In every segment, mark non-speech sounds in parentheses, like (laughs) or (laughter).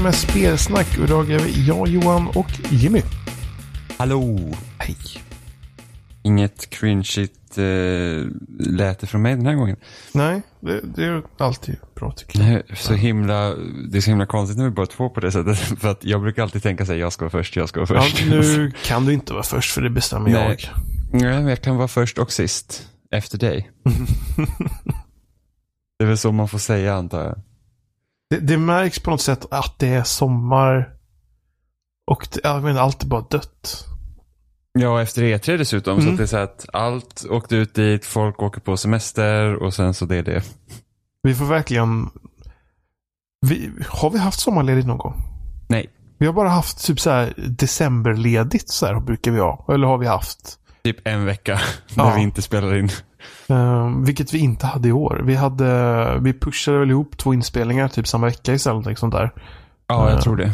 avsnitt 229 med spelsnack. Och idag är vi jag, Johan och Jimmy. Hallå! Hej. Inget cringeigt eh, läte från mig den här gången. Nej, det, det är alltid bra tycker jag. Nej, Så himla, det är så himla konstigt när vi bara två på det sättet. (laughs) För att jag brukar alltid tänka sig jag ska vara först, jag ska vara Ja, först. nu (laughs) kan du inte vara först för det bestämmer Nej. jag. Nej, men jag kan vara först och sist. Efter dig. (laughs) det är väl så man får säga antar jag. Det, det märks på något sätt att det är sommar. Och det, jag menar, allt är bara dött. Ja, efter E3 dessutom. Så Mm. att det är så att allt åkte ut dit, folk åker på semester och sen så det är det. Vi får verkligen... Vi, har vi haft sommarledigt någon gång? Nej, Vi har bara haft typ så här decemberledigt så här brukar vi ha. Eller har vi haft. typ en vecka (laughs) när Ja. vi inte spelar in. Uh, vilket vi inte hade i år. Vi, hade, vi pushade väl ihop två inspelningar typ samma vecka istället. Liksom där. Ja, jag tror det.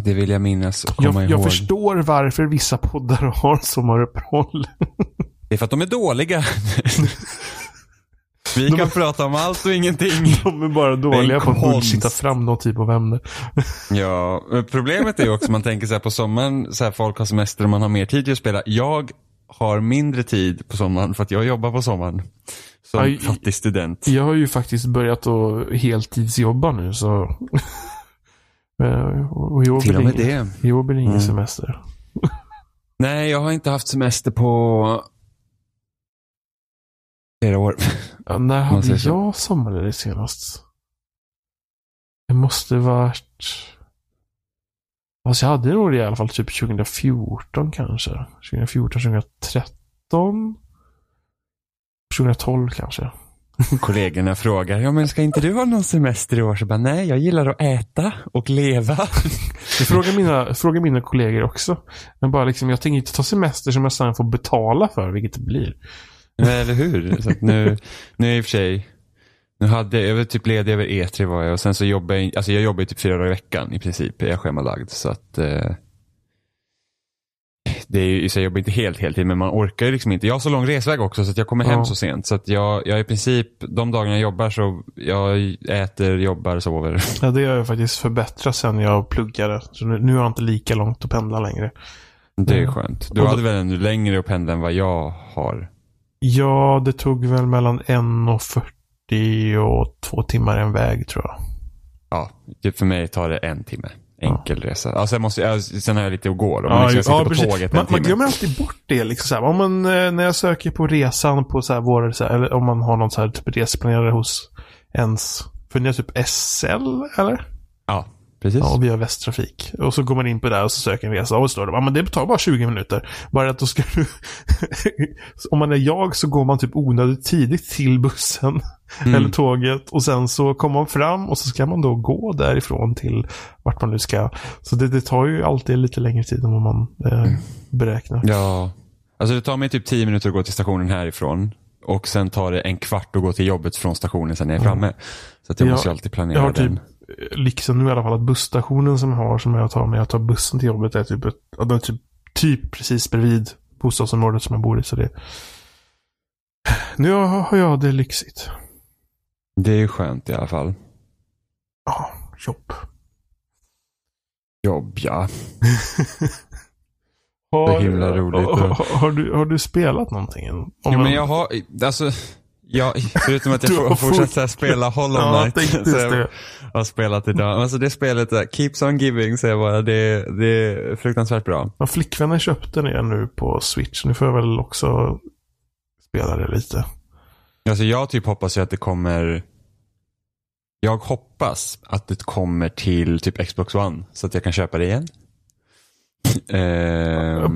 Det vill jag minnas och komma Jag, ihåg. jag förstår varför vissa poddar har sommaruppehåll. Det är för att de är dåliga. (laughs) Vi De- kan prata om allt och ingenting. De är bara dåliga på att bullshitta fram någon typ av ämne. Ja, problemet är ju också man tänker så här på sommaren, så här folk har semester och man har mer tid att spela. Jag har mindre tid på sommaren för att jag jobbar på sommaren. Som Aj, fattig student. Jag har ju faktiskt börjat att heltidsjobba nu så... (laughs) Eh, och i år Till och med ingen- det. I år blir det ingen Mm. semester. (laughs) Nej, jag har inte haft semester på flera år. Ja, när hade jag sommarledigt senast? Det måste varit... Alltså jag hade nog det i alla fall typ 2014 kanske. 2014, 2013. 2012 kanske. (laughs) Kollegorna frågar, ja men ska inte du ha någon semester i år? Så bara, nej, jag gillar att äta och leva. Jag frågar mina, frågar mina kollegor också. Men bara liksom, jag tänker inte ta semester som jag sen får betala för, vilket det blir. Nej, eller hur? Så nu, nu i och för sig, nu hade jag var typ ledig över E3 var jag och sen så jobbar jag, alltså jag jobbar ju typ fyra dagar i veckan i princip, är jag schemalagd. Så att eh, det är ju, så jag jobbar inte helt heltid men man orkar ju liksom inte. Jag har så lång resväg också så att jag kommer hem Ja. så sent. Så att jag, jag i princip, de dagarna jag jobbar så jag äter, jobbar, sover. (laughs) Ja, det har jag faktiskt förbättrat sen jag pluggade. Så nu, nu har jag inte lika långt att pendla längre. Det är Ja. skönt. Du Och då- hade väl ännu längre att pendla än vad jag har? Ja, det tog väl mellan 1.40 och två timmar en väg tror jag. Ja, för mig tar det en timme. Enkel resa. Alltså jag måste, jag, sen har jag lite att gå då. Men Ja, liksom ja, på precis. tåget en man, man glömmer alltid bort det. Liksom så här. Om man, eh, när jag söker på resan på så här, vår, så här, eller om man har någon så här typ reseplanerare hos ens, för ni har typ SL eller? Precis. Ja, och vi har Västtrafik. Och så går man in på det och så söker en resa och så står det, ja men det tar bara 20 minuter. Bara att då ska du, (laughs) om man är jag så går man typ onödigt tidigt till bussen Mm. eller tåget och sen så kommer man fram och så ska man då gå därifrån till vart man nu ska. Så det, det tar ju alltid lite längre tid än vad man eh, beräknar. Ja. Alltså det tar mig typ tio minuter att gå till stationen härifrån. Och sen tar det en kvart att gå till jobbet från stationen sen när jag är framme. Så jag Ja, måste ju alltid planera Jag har den. Typ, liksom nu i alla fall, att busstationen som jag har, som jag tar när jag tar bussen till jobbet är typ, ett, den är typ, typ precis bredvid bostadsområdet som jag bor i. Så det, nu har jag det lyxigt. Det är ju skönt i alla fall. Ja, jobb. Jobb ja. (laughs) Har, himla roligt. Har, (laughs) har, du, har du spelat någonting? Om Jo men jag har, alltså. Jag, förutom att jag (laughs) får fortsatt fort- så här spela Hollow Ja, Knight. (laughs) så just jag det. har spelat idag. Alltså det spelet, där, keeps on giving säger jag bara. Det, det är fruktansvärt bra. Ja, flickvännen köpte den nu på Switch. Nu får jag väl också spela det lite. Alltså jag typ hoppas ju att det kommer Jag hoppas att det kommer till typ Xbox One så att jag kan köpa det igen.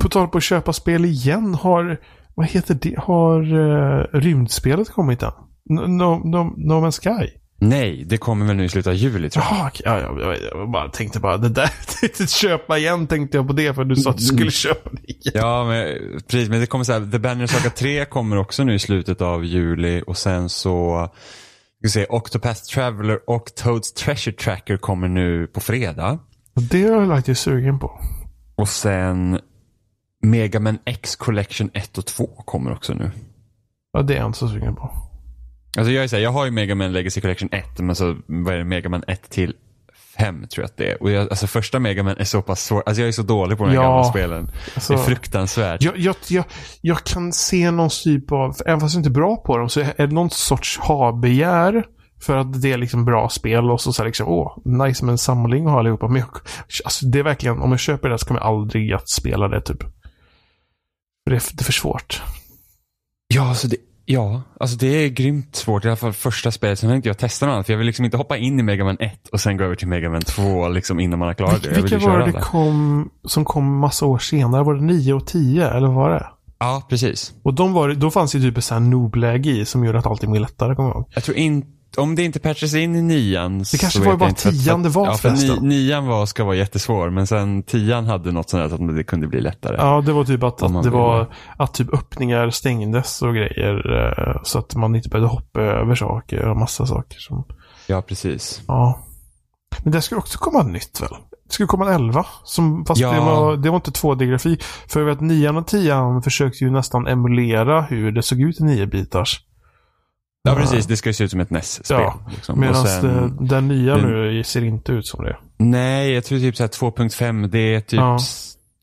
På tal på att köpa spel igen har, vad heter det, har uh, rymdspelet kommit än? No, no, no, no Man's Sky? nej, det kommer väl nu i slutet av juli tror jag. Ja, ja, jag, jag bara tänkte bara, det där, (laughs) tänkte köpa igen tänkte jag på det för du sa att du skulle köpa det igen. Ja, men precis. Men det kommer så här, The Banner Saga (laughs) 3 kommer också nu i slutet av juli och sen så ska se, Octopath Traveler och Toads Treasure Tracker kommer nu på fredag. Det har jag lagt sugen på. Och sen Mega Man X Collection 1 och 2 kommer också nu. Ja, det är jag inte så sugen på. Alltså jag, är så här, jag har ju Mega Man Legacy Collection 1, men så vad är det, Mega Man 1 till 5 tror jag att det är. Och jag, alltså första Mega Man är så pass svår, alltså jag är så dålig på de här Ja, gamla spelen. alltså- det är fruktansvärt. Jag, jag, jag, jag kan se någon typ av, även fast jag inte är bra på dem, så är det någon sorts ha-begär. För att det är liksom bra spel och så säger liksom, åh, nice med en samling och allihopa. Men jag, alltså det är verkligen, om jag köper det så kommer jag aldrig att spela det typ. För det, är, det är för svårt. Ja, alltså det, ja, alltså det är grymt svårt. I alla fall första spelet. Sen tänkte jag testa något annat. För jag vill liksom inte hoppa in i Mega Man 1 och sen gå över till Mega Man 2 liksom innan man har klarat det. Vill Vilka var det alla. kom, som kom massa år senare? Var det 9 och 10 eller vad var det? Ja, precis. Och de var, då fanns det ju typ ett noob-läge i som gjorde att allting blev lättare, kommer jag ihåg. Jag tror inte, om det inte patchas in i nian Det så kanske var bara det var Ja, förresten. nian var, ska vara jättesvår, men sen tian hade något sånt där att det kunde bli lättare. Ja, det var typ att, att det var att typ öppningar stängdes och grejer. eh, Så att man inte behövde hoppa över saker och massa saker. Som, Ja, precis. ja. Men det skulle också komma nytt väl? Det skulle komma en 11. Som, fast Ja. det, var, det var inte 2D-grafi. För jag vet att 9 och 10 försökte ju nästan emulera hur det såg ut i 9-bitars. Ja, precis. Det ska ju se ut som ett NES-spel. Ja, liksom. Medan sen- den nya den- nu ser inte ut som det. Nej, jag tror typ så här 2.5, det är typ Ja.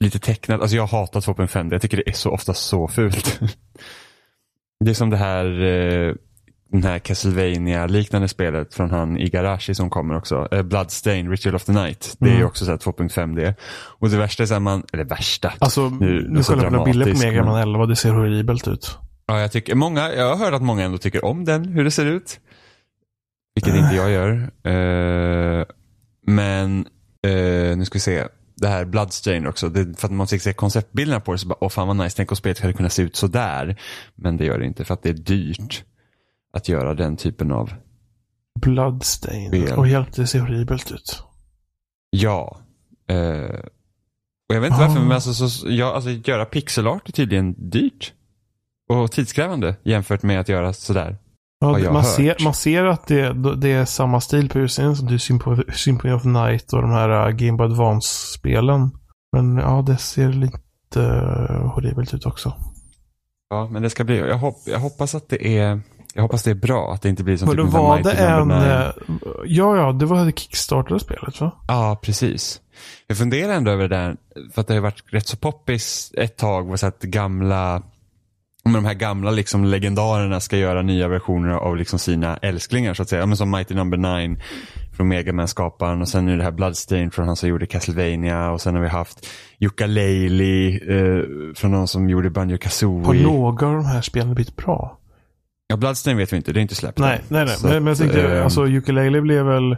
lite tecknat. Alltså jag hatar 2.5, jag tycker det är så ofta så fult. (laughs) det är som det här, eh, den här Castlevania-liknande spelet från han Igarashi som kommer också. Eh, Bloodstain, Ritual of the Night. Det är Mm. också så här 2.5 det. Och det värsta är så här man, eller värsta. Alltså, Nu- nu kollar jag på bilder på Mega Man men- 11. Det ser horribelt ut. Ja, jag tycker, många, jag har hört att många ändå tycker om den, hur det ser ut. Vilket inte jag gör. Eh, men, eh, nu ska vi se. Det här Bloodstain också. Det, för att man fick se konceptbilderna på det så bara, åh fan vad nice, tänk om spelet hade kunnat se ut så där. Men det gör det inte för att det är dyrt att göra den typen av, Bloodstain. Spel. Och hjälp, det ser horribelt ut. ja. Eh, och jag vet inte Ah. varför, men alltså, så, ja, alltså göra pixelart är tydligen dyrt. Och tidskrävande jämfört med att göra sådär. Ja, man, ser, man ser att det, det är samma stil på utseendet som Sympo- Symphony of Night och de här uh, Game Boy Advance-spelen. Men ja, det ser lite uh, horribelt ut också. Ja, men det ska bli, jag, hopp, jag hoppas att det är, jag hoppas det är bra, att det inte blir som Och typ var Mighty det en... Nine. eh, Ja, ja, det var det kickstartade spelet va? Ja, precis. Jag funderar ändå över det där, för att det har varit rätt så poppis ett tag, så att gamla, om de här gamla liksom legendarerna ska göra nya versioner av liksom sina älsklingar så att säga. Ja, men som Mighty Number Nine från Megaman-skaparen och sen nu det här Bloodstain från han som gjorde Castlevania och sen har vi haft Yooka-Laylee eh, från någon som gjorde Banjo Har Kazooie. några av de här spelen blivit bra? Ja, Bloodstain vet vi inte, det är inte släppt Nej, nej, nej. Så Men, men jag tänkte, eh, alltså Ukulele blev väl...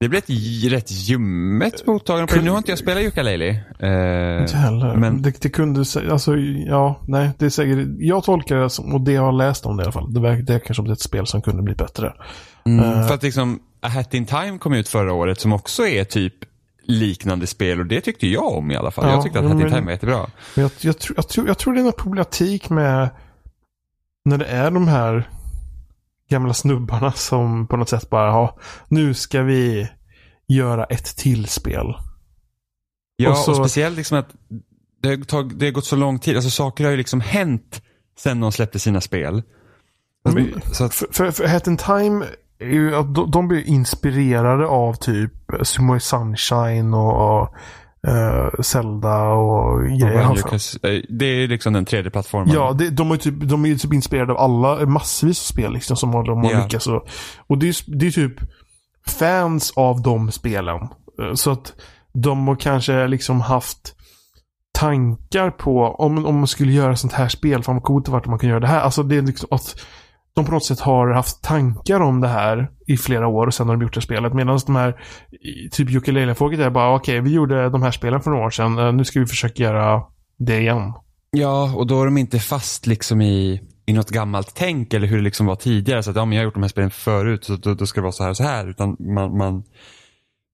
Det blir ett rätt ljummet mottagande det. Nu har inte jag spelat Yooka-Laylee. Eh, Inte heller. men- det, det kunde alltså ja, nej, det är säkert, jag tolkar det som, och det jag har läst om det i alla fall, det verkar det det är ett spel som kunde bli bättre. Mm, Eh. för att liksom, A Hat in Time kom ut förra året som också är typ liknande spel och det tyckte jag om i alla fall. Ja, jag tyckte att Hat in Time var jättebra. Men jag, jag, tror, jag, tror, jag tror det är någon problematik med när det är de här gamla snubbarna som på något sätt bara, ja, nu ska vi göra ett till spel. Ja, Och och, så- speciellt liksom att det har, tag, det har gått så lång tid. Alltså saker har ju liksom hänt sen de släppte sina spel. Alltså, Men- så att, För, för, för Hat in Time, är ju att de, de blir inspirerade av typ Sumo Sunshine och, och eh, Zelda och och grejer. Kaz- eh, det är liksom den tredje plattformen. Ja, det, de, är typ, de är ju typ inspirerade av alla, massvis av spel liksom som de har Ja. lyckats. Och, och det är, det är typ fans av de spelen. Eh, så att de har kanske liksom haft tankar på om, om man skulle göra sånt här spel, fan vad coolt det vart om man kan göra det här. Alltså det är liksom att de på något sätt har haft tankar om det här i flera år och sen har de gjort det spelet. Medan de här, typ ukulele-folket är bara okej, vi gjorde de här spelen för några år sedan, eh, nu ska vi försöka göra det igen. Ja, och då är de inte fast liksom i, i något gammalt tänk eller hur det liksom var tidigare. Så att ja, men jag har gjort de här spelen förut så då, då ska det vara så här och så här. Utan man, man,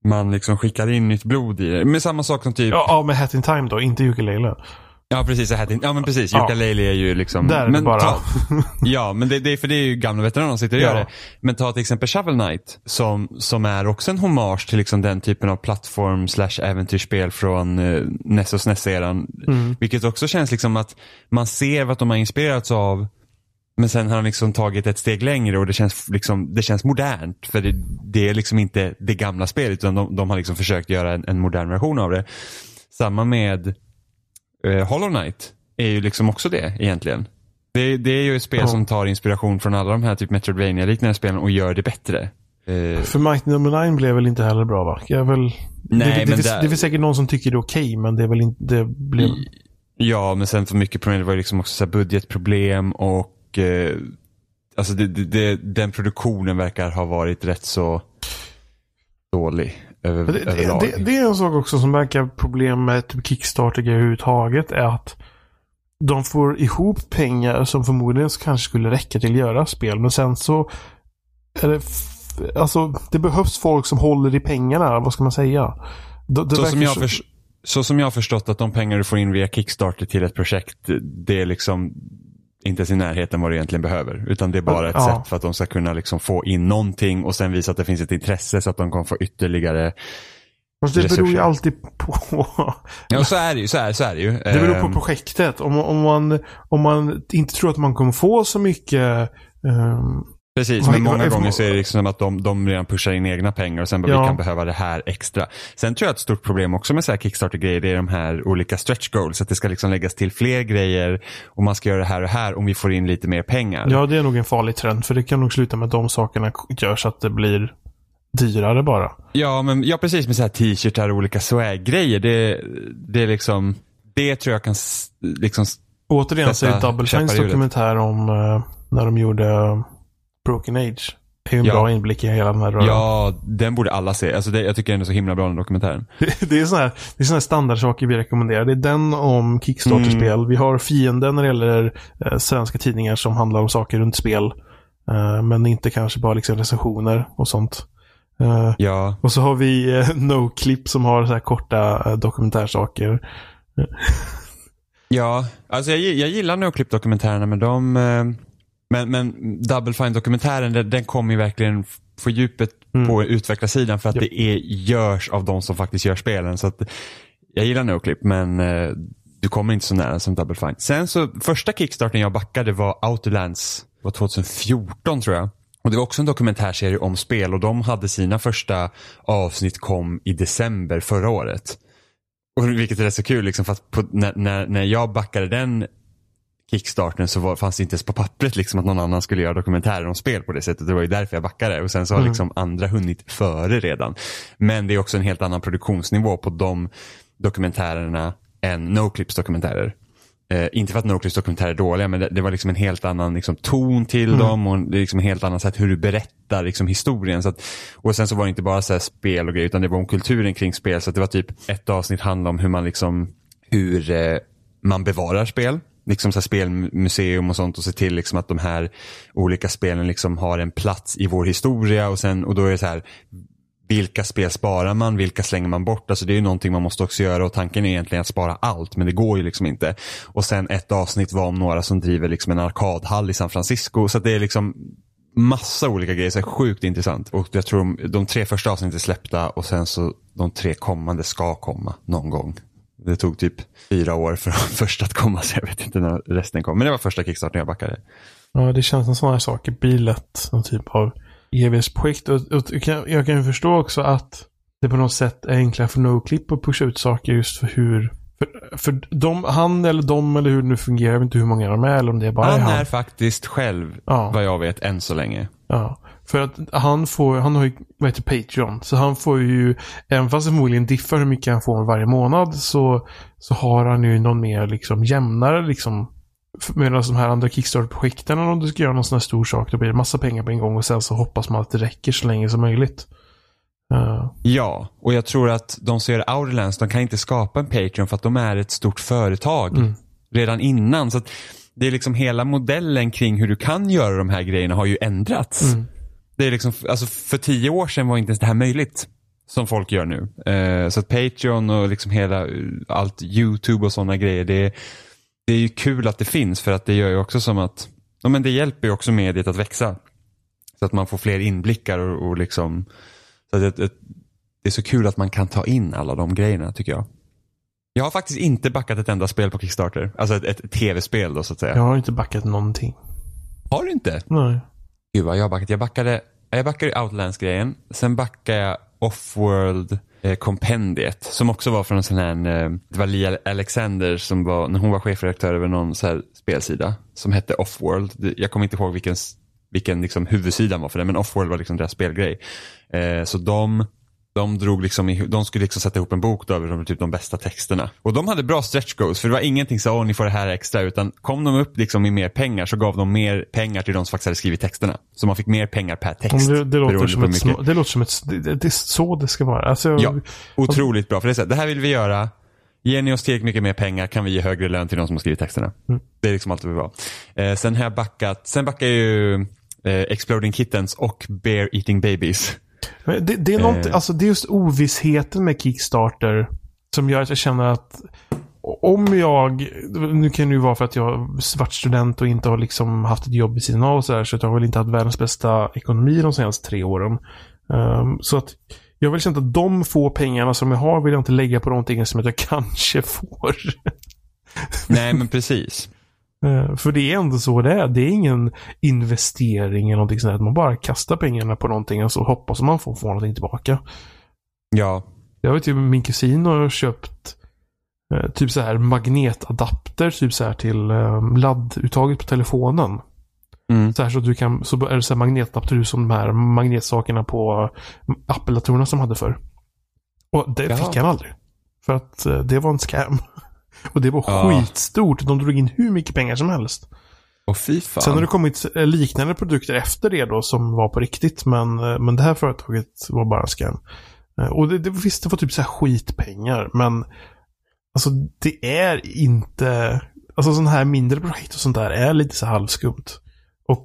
man liksom skickar in nytt blod i det. Men samma sak som typ, Ja, ja med Hat in Time då, inte ukulele. ja precis, hade, ja men precis, Ja. Yooka-Laylee är ju liksom. Där är det men bara- Ta, (laughs) ja, men det, det, är- för det är ju gamla veteraner som sitter och Ja. gör det. Men ta till exempel Shovel Knight som, som är också en hommage till liksom den typen av plattform slash äventyrsspel från eh, och SNES-eran. Mm. Vilket också känns liksom att man ser vad de har inspirerats av Men sen har han liksom tagit ett steg längre och det känns, liksom, det känns modernt. För det, det är liksom inte det gamla spelet utan de, de har liksom försökt göra en, en, modern version av det. Samma med eh, Hollow Knight är ju liksom också det egentligen. Det, det är ju ett spel oh. som tar inspiration från alla de här typ Metroidvania-liknande spelen och gör det bättre. Eh. För Mighty No. 9 blev väl inte heller bra va? Jag väl, Nej, det, det, men det, finns, där... det finns säkert någon som tycker det är okej okay, men det är väl inte, det blev... Ja, men sen för mycket problem, det var ju liksom också så budgetproblem och eh, alltså det, det, den produktionen verkar ha varit rätt så dålig över, det. Det, det, är en sak också som verkar problem med typ Kickstarter överhuvudtaget är att de får ihop pengar som förmodligen kanske skulle räcka till att göra spel. Men sen så är det, alltså, det behövs folk som håller i pengarna. Vad ska man säga? Det, så, som jag för, så som jag har förstått att de pengar du får in via Kickstarter till ett projekt, det är liksom inte ens i närheten vad du egentligen behöver. Utan det är bara ett ja. sätt för att de ska kunna liksom få in någonting och sen visa att det finns ett intresse så att de kan få ytterligare Fast det beror ju alltid på... ja, så är det ju. Så är, så är det, ju. det beror på ehm. projektet. Om, om, man, om man inte tror att man kommer få så mycket um, Precis, men många gånger så är det liksom att de, de redan pushar in egna pengar och sen bara ja. vi kan behöva det här extra. Sen tror jag att ett stort problem också med Kickstarter-grejer är de här olika stretch goals. Att det ska liksom läggas till fler grejer och man ska göra det här och här om vi får in lite mer pengar. Ja, det är nog en farlig trend för det kan nog sluta med att de sakerna gör så att det blir dyrare bara. Ja, men ja, precis med så här t-shirtar och olika swag-grejer. Det, det är liksom, det tror jag kan liksom Återigen så är Double Fines dokumentär om uh, när de gjorde Broken Age. Det är en ja. bra inblick i hela den här röran. Ja, den borde alla se. Alltså det, jag tycker den är så himla bra den dokumentären. (laughs) det är sådana här, det är såna här standardsaker vi rekommenderar. Det är den om Kickstarter-spel. Mm. Vi har fienden när det gäller eh, svenska tidningar som handlar om saker runt spel. Eh, men inte kanske bara liksom recensioner och sånt. Uh, ja. Och så har vi (laughs) uh, NoClip som har så här korta uh, dokumentärsaker. ja, alltså jag, jag gillar NoClip-dokumentärerna men de men, men Double Fine-dokumentären den, den kommer ju verkligen få djupet mm. på utvecklarsidan för att yep. det är, görs av de som faktiskt gör spelen. Så att, jag gillar NoClip men du kommer inte så nära som Double Fine. Sen så första kickstarten jag backade var Autolands, var 2014 tror jag. Och Det var också en dokumentärserie om spel och de hade sina första avsnitt kom i december förra året. Och Vilket är rätt så kul, liksom, för att på, när, när, när jag backade den kickstarten så var, fanns det inte ens på pappret liksom, att någon annan skulle göra dokumentärer om spel på det sättet. Det var ju därför jag backade och sen så har mm. liksom andra hunnit före redan. Men det är också en helt annan produktionsnivå på de dokumentärerna än Noclips dokumentärer. Eh, inte för att Noclips dokumentärer är dåliga men det, det, var liksom en helt annan liksom, ton till mm. dem och det är liksom en helt annan sätt hur du berättar liksom, historien. Så att, och sen så var det inte bara så spel och grejer utan det var om kulturen kring spel. Så det var typ ett avsnitt handlade om hur man liksom hur eh, man bevarar spel. Liksom så spelmuseum och sånt och se till liksom att de här olika spelen liksom har en plats i vår historia och sen och då är det så här vilka spel sparar man, vilka slänger man bort? Alltså det är ju någonting man måste också göra och tanken är egentligen att spara allt men det går ju liksom inte. Och sen ett avsnitt var om några som driver liksom en arkadhall i San Francisco så det är liksom massa olika grejer, så sjukt intressant. Och jag tror de, de tre första avsnitten är släppta och sen så de tre kommande ska komma någon gång. Det tog typ fyra år för (laughs) de första att komma så jag vet inte när resten kom. Men det var första kickstarten jag backade. Ja, det känns som sådana saker blir lätt någon typ av EVS-projekt. Och, och, jag kan ju förstå också att det på något sätt är enklare för NoClip att pusha ut saker just för hur för, för de, han eller de eller hur det nu fungerar, jag vet inte hur många de är eller om det är bara han. Han är faktiskt själv, ja. vad jag vet, än så länge. Ja. För att han får, han har ju, vad heter Patreon, så han får ju, även fast det förmodligen diffar hur mycket han får varje månad, så, så har han ju någon mer liksom jämnare liksom Medan de här andra Kickstarter-projekten, om du ska göra någon sån här stor sak, då blir det massa pengar på en gång och sen så hoppas man att det räcker så länge som möjligt. Uh. Ja, och jag tror att de som gör Outerlands, de kan inte skapa en Patreon för att de är ett stort företag mm. redan innan. Så Det är liksom hela modellen kring hur du kan göra de här grejerna har ju ändrats. Mm. Det är liksom, alltså för tio år sedan var inte ens det här möjligt som folk gör nu. Uh, så att Patreon och liksom hela, allt YouTube och sådana grejer, det det är ju kul att det finns för att det gör ju också som att, ja men det hjälper ju också mediet att växa. Så att man får fler inblickar och, och liksom, så att det, det är så kul att man kan ta in alla de grejerna tycker jag. Jag har faktiskt inte backat ett enda spel på Kickstarter. Alltså ett, ett tv-spel då så att säga. Jag har inte backat någonting. Har du inte? Nej. Gud vad jag har backat. Jag backade, jag backade Outlands-grejen. Sen backade jag Offworld eh, kompendiet som också var från en sån här, eh, det var Lia Alexander som var, när hon var chefredaktör över någon så här spelsida som hette Offworld. Jag kommer inte ihåg vilken, vilken liksom huvudsidan var för det men Offworld var liksom deras spelgrej. Eh, så de de, drog liksom i, de skulle liksom sätta ihop en bok då över de, typ de bästa texterna. Och de hade bra stretch goals för det var ingenting så åh ni får det här extra utan kom de upp liksom i mer pengar så gav de mer pengar till de som faktiskt hade skrivit texterna. Så man fick mer pengar per text. Det, det, låter som ett, det låter som ett... Det, det är så det ska vara. Alltså, Ja, otroligt bra. För det, är så här, det här vill vi göra. Ger ni oss tillräckligt mycket mer pengar kan vi ge högre lön till de som har skrivit texterna. Mm. Det är liksom allt det vill vara. Eh, sen har jag backat, sen backar ju eh, Exploding Kittens och Bear Eating Babies. Det, det, är någonting, Eh. alltså det är just ovissheten med Kickstarter som gör att jag känner att om jag, nu kan det ju vara för att jag är svart student och inte har liksom haft ett jobb vid sidan av och så här, så att jag har väl inte haft världens bästa ekonomi de senaste tre åren. Ehm, så att jag vill känna att de få pengarna som jag har vill jag inte lägga på någonting som jag kanske får. Nej men precis. Eh, För det är ändå så det är. Det är ingen investering eller någonting sånt att Man bara kastar pengarna på någonting och så hoppas man får, får någonting tillbaka. Ja, Jag vet ju, min kusin har köpt eh, typ så här magnetadapter typ så här till eh, ladduttaget på telefonen. mm. Så här så att du kan, så är det så här magnetadapter som de här magnetsakerna på Apple-datorerna som hade för. Och det Jaha. fick han aldrig. För att eh, det var en scam. Och det var Ja. skitstort. De drog in hur mycket pengar som helst. och fy fan. Sen har det kommit eh, liknande produkter efter det då som var på riktigt. Men, eh, men det här företaget var bara en scam. Eh, Och det, det, visst, det var typ så här skitpengar. Men alltså det är inte... Alltså sådana här mindre projekt och sånt där är lite så halvskumt. Och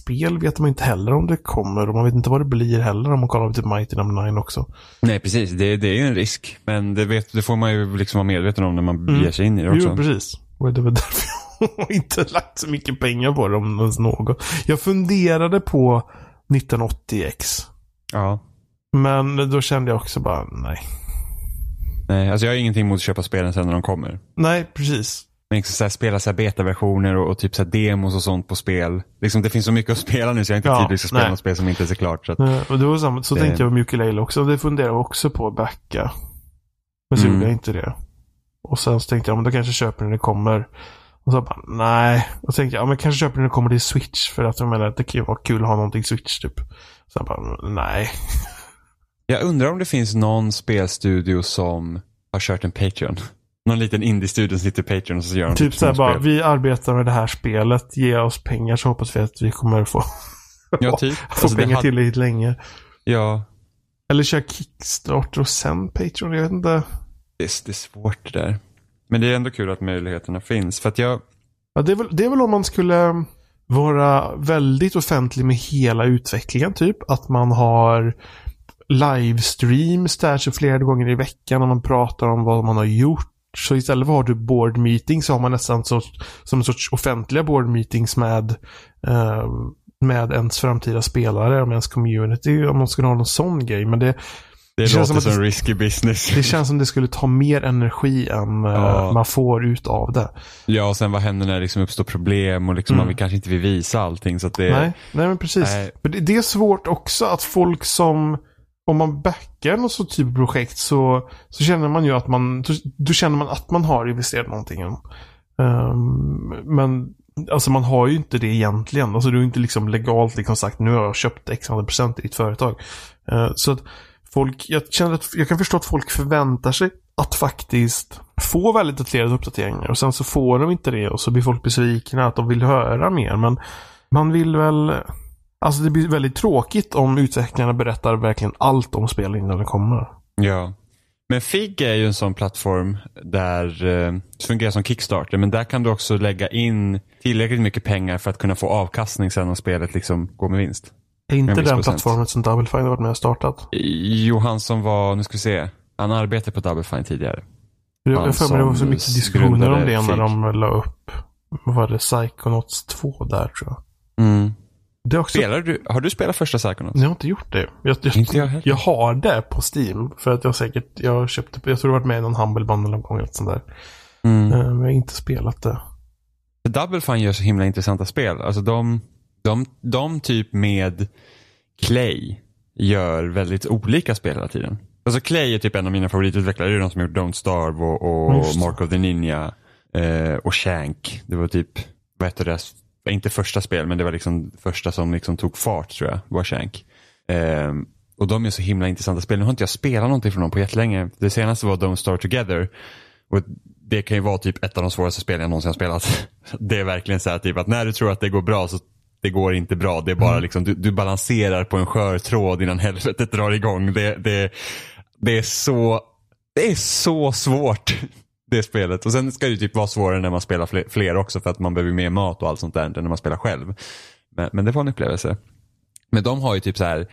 spel vet man inte heller om det kommer. Och man vet inte vad det blir heller om man kollar på typ Mighty Number 9 också. Nej precis, det, det är ju en risk. Men det, vet, det får man ju liksom vara medveten om när man Mm. ger sig in i det också. Jo, precis. Och det var (laughs) därför jag inte lagt så mycket pengar på det om ens något. Jag funderade på 1980X. Ja. Men då kände jag också bara, nej. Nej, alltså jag har ingenting emot att köpa spelen sen när de kommer. Nej, precis. Men liksom så här, spela så här betaversioner och, och typ så här demos och sånt på spel. Liksom, det finns så mycket att spela nu så jag har inte Ja, tid att spela nej. något spel som inte är så klart. Så att, Nej, Och det var samma, så Det- tänkte jag med ukulele också. Det funderade jag också på att backa. Men så Mm. gjorde jag inte det. Och sen så tänkte jag, men då kanske jag köper när det kommer. Och så bara, nej. Och så tänkte jag, ja, men kanske köper när det kommer till Switch. För att jag menar, det kan ju vara kul att ha någonting Switch typ. Så jag bara, nej. Jag undrar om det finns någon spelstudio som har kört en Patreon. Någon liten indie-studio sitter i Patreon och så gör de Typ såhär små bara, vi arbetar med det här spelet, ge oss pengar så hoppas vi att vi kommer få, Ja, typ. (laughs) få Alltså, pengar hade- tillräckligt länge. Ja, Eller köra Kickstarter och sen Patreon, jag vet inte. det är, det är svårt det där. Men det är ändå kul att möjligheterna finns. För att jag, Ja, det, är väl, det är väl om man skulle vara väldigt offentlig med hela utvecklingen typ. Att man har livestreams där så flera gånger i veckan och man pratar om vad man har gjort. Så istället för att ha du board meetings så har man nästan så, som en sorts offentliga board meetings med, eh, med ens framtida spelare, med ens community. Om man skulle ha någon sån grej. Men det, det, Det känns låter som som, det- risky business. det känns som det skulle ta mer energi än eh, Ja. man får ut av det. Ja, och sen vad händer när det liksom uppstår problem och liksom Mm. man kanske inte vill visa allting. Så det, Nej, nej men precis. Nej. Det, det är svårt också att folk som, om man backar något så typ av projekt så, så känner man ju att man, då, då känner man att man har investerat någonting. Um, men alltså man har ju inte det egentligen. Alltså du är inte liksom legalt liksom sagt nu har jag köpt x antal procent i ditt företag. Uh, så att folk, jag känner att, jag kan förstå att folk förväntar sig att faktiskt få väldigt detaljerade uppdateringar och sen så får de inte det och så blir folk besvikna att de vill höra mer. Men man vill väl... Alltså det blir väldigt tråkigt om utvecklarna berättar verkligen allt om spel innan det kommer. Ja. Men FIG är ju en sån plattform där eh, det fungerar som Kickstarter men där kan du också lägga in tillräckligt mycket pengar för att kunna få avkastning sen om spelet liksom går med vinst. Är inte den procent. plattformen som Double Fine har varit med och startat? Johan som var, nu ska vi se, han arbetade på Double Fine tidigare. Jag Han har för mig det var så mycket diskussioner om det när de la upp, vad var det, Psychonauts 2 där tror jag. Mm. Också, Spelar du, har du spelat första Psychonauts? jag har inte gjort det. Jag, jag, Inte jag heller. jag har det på Steam. För att jag säkert, jag köpte, jag tror det varit med i någon Humble Bundle någon gång eller sånt där. Mm. Eh, Men jag har inte spelat det. Double Fine gör så himla intressanta spel. Alltså de, De, de typ med Clay gör väldigt olika spel hela tiden. Alltså Clay är typ en av mina favoritutvecklare. Det är de som gjort Don't Starve och, och Mark of the Ninja eh, och Shank. Det var typ, vad hette det? Inte första spel, men det var liksom första som liksom tog fart tror jag, var Shank. Eh, och de är så himla intressanta spel. Nu har inte jag spelat någonting från dem på jättelänge. Det senaste var Don't Starve Together. Och det kan ju vara typ ett av de svåraste spelen jag någonsin har spelat. (laughs) Det är verkligen så här typ att när du tror att det går bra så det går inte bra. Det är bara liksom, du, du balanserar på en skör tråd innan helvetet drar igång. Det, det, det, är så, det är så svårt det spelet. Och sen ska det ju typ vara svårare när man spelar fler, fler också för att man behöver mer mat och allt sånt där än när man spelar själv. Men, men det var en upplevelse. Men de har ju typ så här,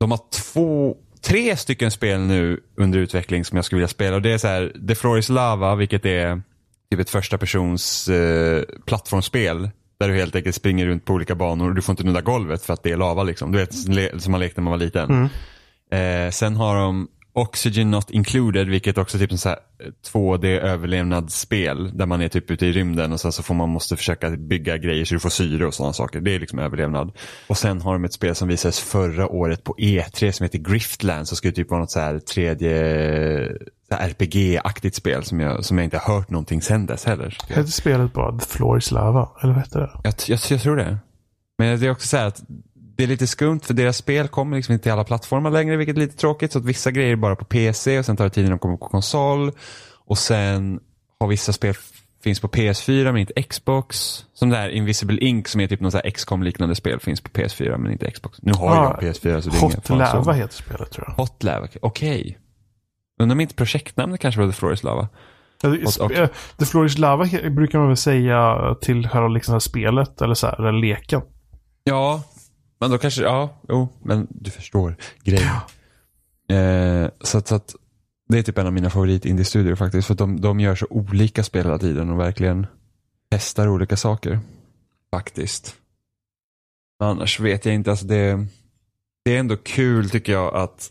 de har två, tre stycken spel nu under utveckling som jag skulle vilja spela. Och det är så här, The Floor is Lava, vilket är typ ett första persons eh, plattformsspel. Där du helt enkelt springer runt på olika banor och du får inte nudda golvet för att det är lava. Liksom. Du vet som man lekte när man var liten. Mm. Eh, sen har de Oxygen Not Included, vilket också är typ en så här 2D överlevnadsspel där man är typ ute i rymden och sen så får man måste försöka bygga grejer så du får syre och sådana saker. Det är liksom överlevnad. Och sen har de ett spel som visades förra året på E3 som heter Griftland som skulle typ vara något så här tredje RPG-aktigt spel som jag, som jag inte har hört någonting sen dess heller. Heter spelet bara The Floor is Lava? Eller vad heter det? Jag, jag, jag tror det. Men det är också så här att det är lite skumt för deras spel kommer liksom inte till alla plattformar längre vilket är lite tråkigt. Så att vissa grejer är bara på PC och sen tar det tid innan de kommer på konsol. Och sen har vissa spel finns på PS4 men inte Xbox. Som det här Invisible Ink som är typ något så här XCOM liknande spel finns på PS4 men inte Xbox. Nu har Ah, jag PS4 så det är Hot ingen Lava heter spelet tror jag. Hot Lava, okej. Undrar om inte projektnamnet kanske var The Floor is Lava. Ja, det- Och- The Floor is Lava brukar man väl säga till själva liksom spelet eller så här, eller leken. Ja, men då kanske, ja, jo, men du förstår grejen. Eh, så, att, så att det är typ en av mina favorit indie-studior faktiskt. För de, de gör så olika spel hela tiden och verkligen testar olika saker. Faktiskt. Annars vet jag inte, alltså det, det är ändå kul tycker jag att,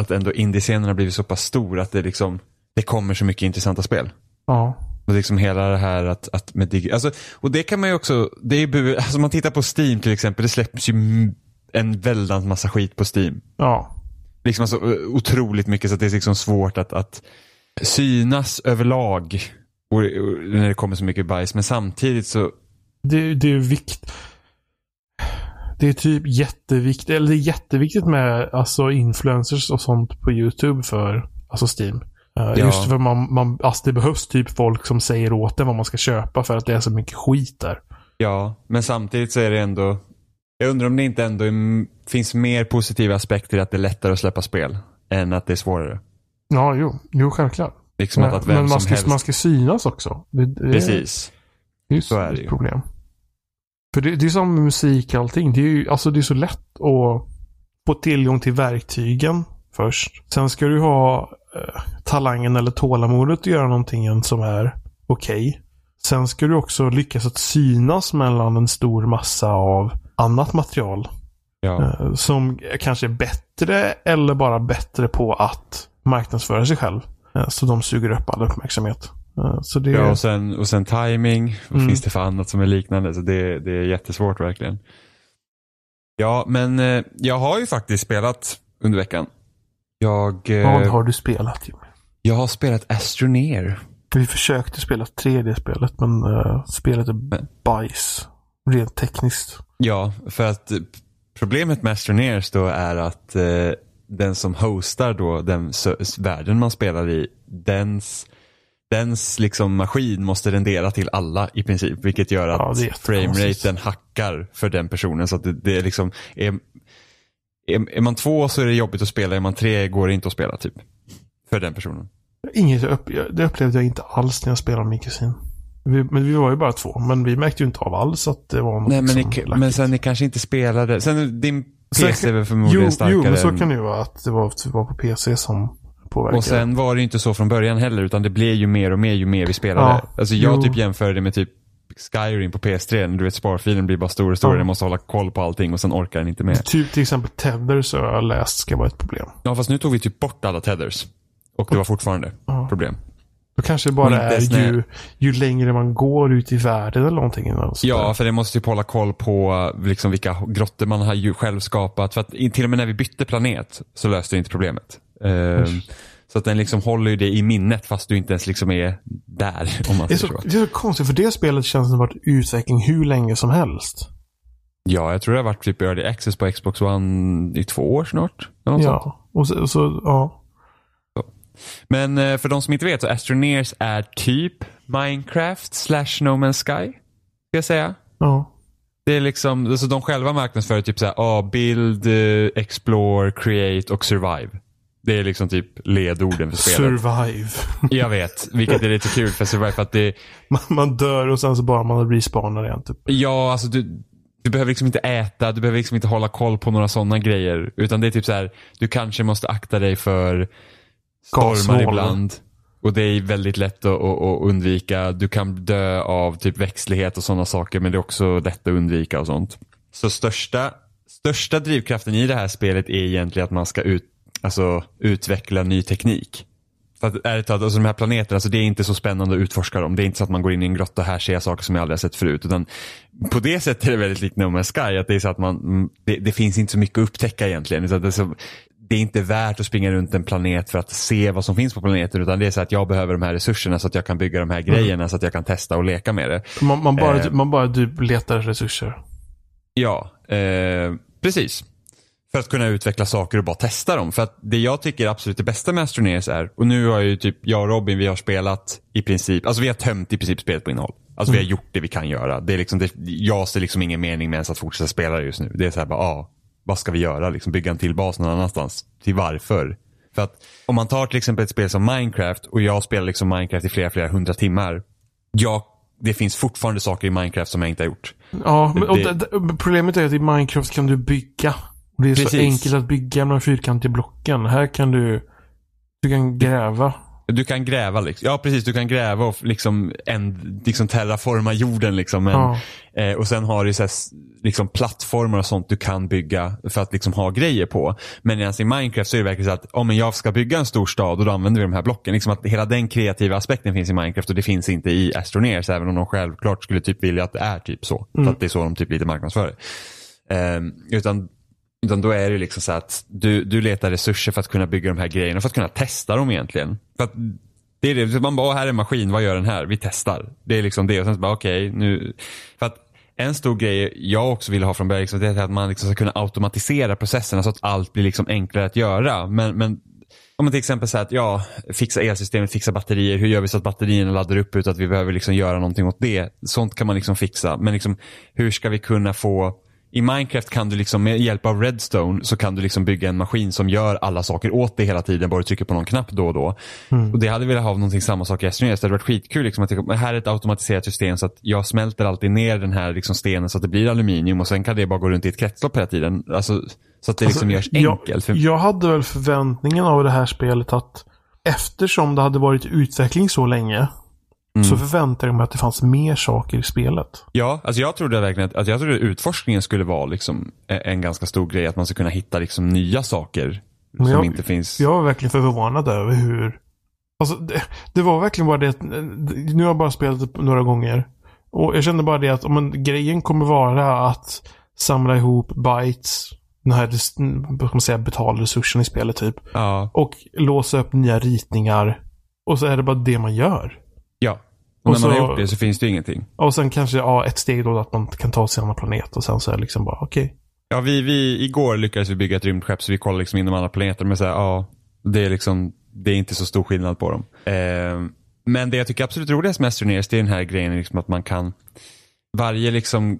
att ändå indiescenen har blivit så pass stor att det liksom, det kommer så mycket intressanta spel. Ja. Och liksom hela det här att, att med dig, alltså, och det kan man ju också, det är, alltså man tittar på Steam till exempel, det släpps ju en väldans massa skit på Steam. Ja. Liksom alltså, o- otroligt mycket så att det är liksom svårt att, att synas överlag. Och, och, när det kommer så mycket bajs. Men samtidigt så, Det, det är vikt. Det är typ jätteviktigt, eller det är jätteviktigt med alltså influencers och sånt på YouTube för alltså Steam. Eh, Ja. Just för man, man, alltså det behövs typ folk som säger åt en vad man ska köpa för att det är så mycket skit där. ja, men samtidigt så är det ändå, jag undrar om det inte ändå är, finns mer positiva aspekter i att det är lättare att släppa spel. Än att det är svårare. Ja, jo, jo självklart. Liksom Men, att, men man, ska, helst. man ska synas också. Det, det, Precis. Är ju Så är det ett ju. problem. För det, det är som med musik och allting. Det är ju alltså det är så lätt att få tillgång till verktygen först. Sen ska du ha eh, talangen eller tålamodet att göra någonting som är okej. Sen ska du också lyckas att synas mellan en stor massa av annat material. Ja. eh, Som kanske är bättre eller bara bättre på att marknadsföra sig själv. Eh, Så de suger upp all uppmärksamhet. Eh, Så det Ja, och sen, och sen timing. Vad Mm. finns det för annat som är liknande? Så det, det är jättesvårt verkligen. Ja, men eh, jag har ju faktiskt spelat under veckan. Jag, eh, Vad har du spelat Jimmy? jag har spelat Astroneer. Vi försökte spela 3D-spelet men uh, spelet är Men- bajs. Rent tekniskt. Ja, för att eh, problemet med Astroneers då är att eh, den som hostar då den världen man spelar i, dens, dens liksom maskin måste rendera till alla i princip. Vilket gör Ja, att jättekonstigt. frameraten hackar för den personen. Så att det, det är liksom, är, är, är man två så är det jobbigt att spela, är man tre går det inte att spela typ. För den personen. Inget det upplevde jag inte alls när jag spelade med min kusin. Vi, men vi var ju bara två. Men vi märkte ju inte av alls att det var något Nej men, ni, men sen ni kanske inte spelade, sen din PC är väl förmodligen jo, starkare jo, men så kan det ju vara att det var, att det var på PC som påverkade. Och sen var det ju inte så från början heller utan det blev ju mer och mer ju mer vi spelade. Ja, alltså jag jo. typ jämför det med typ Skyrim på PS3. Du vet sparfilen blir bara stor och stor. Ja. Den måste hålla koll på allting och sen orkar den inte med. Typ till exempel Tether så har jag läst ska vara ett problem. Ja fast nu tog vi typ bort alla tethers. Och det var fortfarande Ja. problem. Då kanske det bara är ju, ju längre man går ut i världen eller någonting. sånt Ja, för det måste typ hålla koll på liksom vilka grottor man har ju själv skapat. För att till och med när vi bytte planet så löste det inte problemet. Ehm, så att den liksom håller ju det i minnet fast du inte ens liksom är där. (laughs) Om man Det är, så, så. det är så konstigt, för det spelet känns som har varit utveckling hur länge som helst. Ja, jag tror det har varit typ early access på Xbox One i två år snart. Ja, och så, och så ja. Men eh, för de som inte vet så Astroneers är typ Minecraft slash No Man's Sky. Ska jag säga. ja. Det är liksom, alltså de själva marknadsför typ såhär, ah, build, eh, explore, create och survive. Det är liksom typ ledorden för spelet. Survive. (laughs) Jag vet, vilket är lite kul för survive för att det, Man, man dör och sen så bara man respawnar igen typ. ja alltså du, du behöver liksom inte äta, du behöver liksom inte hålla koll på några sådana grejer. Utan det är typ så här, du kanske måste akta dig för stormar Gasmoln. ibland. Och det är väldigt lätt att, att, att undvika. Du kan dö av typ växtlighet och sådana saker men det är också lätt att undvika och sånt. Så största, största drivkraften i det här spelet är egentligen att man ska ut, alltså, utveckla ny teknik. För att ärligt talat, alltså de här planeterna, alltså det är inte så spännande att utforska dem. Det är inte så att man går in i en grotta och här ser jag saker som jag aldrig har sett förut. Utan på det sättet är det väldigt likt No Man's Sky. Att det är så att man, mm, det, det finns inte så mycket att upptäcka egentligen. Utan det, är så, det är inte värt att springa runt en planet för att se vad som finns på planeten. Utan det är så att jag behöver de här resurserna så att jag kan bygga de här grejerna så att jag kan testa och leka med det. Man, man bara, Eh. man bara typ letar resurser. Ja, eh, precis. För att kunna utveckla saker och bara testa dem. För att det jag tycker är absolut det bästa med Astroneers är, och nu har ju typ jag och Robin, vi har spelat i princip, alltså vi har tömt i princip spelet på innehåll. Alltså vi har gjort det vi kan göra. Det är liksom, det, jag ser liksom ingen mening med ens att fortsätta spela det just nu. Det är så här bara, ah, vad ska vi göra? Liksom bygga en till bas någon annanstans. Till varför? För att om man tar till exempel ett spel som Minecraft och jag spelar liksom Minecraft i flera, flera hundra timmar. Jag, det finns fortfarande saker i Minecraft som jag inte har gjort. Ja, men, det, det, problemet är att i Minecraft kan du bygga. Och det är så Precis. enkelt att bygga de här fyrkantiga blocken. Här kan du, du kan gräva. Du kan gräva liksom. Ja precis, du kan gräva och liksom, en, liksom terraforma jorden liksom. Men, Ja. eh, och sen har du så här, liksom plattformar och sånt du kan bygga för att liksom ha grejer på. Men alltså i Minecraft så är det verkligen så att om jag ska bygga en stor stad och då använder vi de här blocken. Liksom att hela den kreativa aspekten finns i Minecraft och det finns inte i Astroneers även om de självklart skulle typ vilja att det är typ så. För att det är så de typ lite marknadsför det. Utan utan då är det liksom så att du, du letar resurser för att kunna bygga de här grejerna, för att kunna testa dem egentligen. För att det är det, man bara, här är en maskin, vad gör den här? Vi testar. Det är liksom det och sen så bara okej, nu. För att en stor grej jag också ville ha från början, liksom, det är att man liksom ska kunna automatisera processerna så att allt blir liksom enklare att göra. Men, men om man till exempel säger att ja, fixa elsystemet, fixa batterier. Hur gör vi så att batterierna laddar upp utan att vi behöver liksom göra någonting åt det? Sånt kan man liksom fixa. Men liksom, hur ska vi kunna få i Minecraft kan du liksom med hjälp av Redstone så kan du liksom bygga en maskin som gör alla saker åt dig hela tiden. Bara du trycker på någon knapp då och då. Och det hade velat ha någonting samma sak i Astroneers. Det hade varit skitkul liksom att här är ett automatiserat system så att jag smälter alltid ner den här liksom stenen så att det blir aluminium och sen kan det bara gå runt i ett kretslopp hela tiden. Alltså, så att det liksom görs enkelt. Jag, jag hade väl förväntningen av det här spelet att eftersom det hade varit utveckling så länge Mm. så förväntade jag mig att det fanns mer saker i spelet. Ja, alltså jag trodde verkligen att, att jag trodde utforskningen skulle vara liksom en, en ganska stor grej. Att man ska kunna hitta liksom nya saker Men som jag- inte finns. Jag var verkligen förvånad över hur... Alltså, det, det var verkligen bara det. Nu har jag bara spelat det några gånger. Och jag kände bara det att om en, grejen kommer vara att samla ihop bytes, den här vad ska man säga, betalresursen i spelet typ. Ja, Och låsa upp nya ritningar. Och så är det bara det man gör. Ja. Och, Och när man så- har gjort det så finns det ju ingenting. Och sen kanske ja, ett steg då att man kan ta sig till en annan planet. Och sen så är det liksom bara okej. Ja, vi, vi, igår lyckades vi bygga ett rymdskepp så vi kollade liksom de andra planeterna. Men så här, ja, det är liksom, det är inte så stor skillnad på dem. Eh, men det jag tycker är absolut roligast med Astroneers det är den här grejen liksom att man kan, varje liksom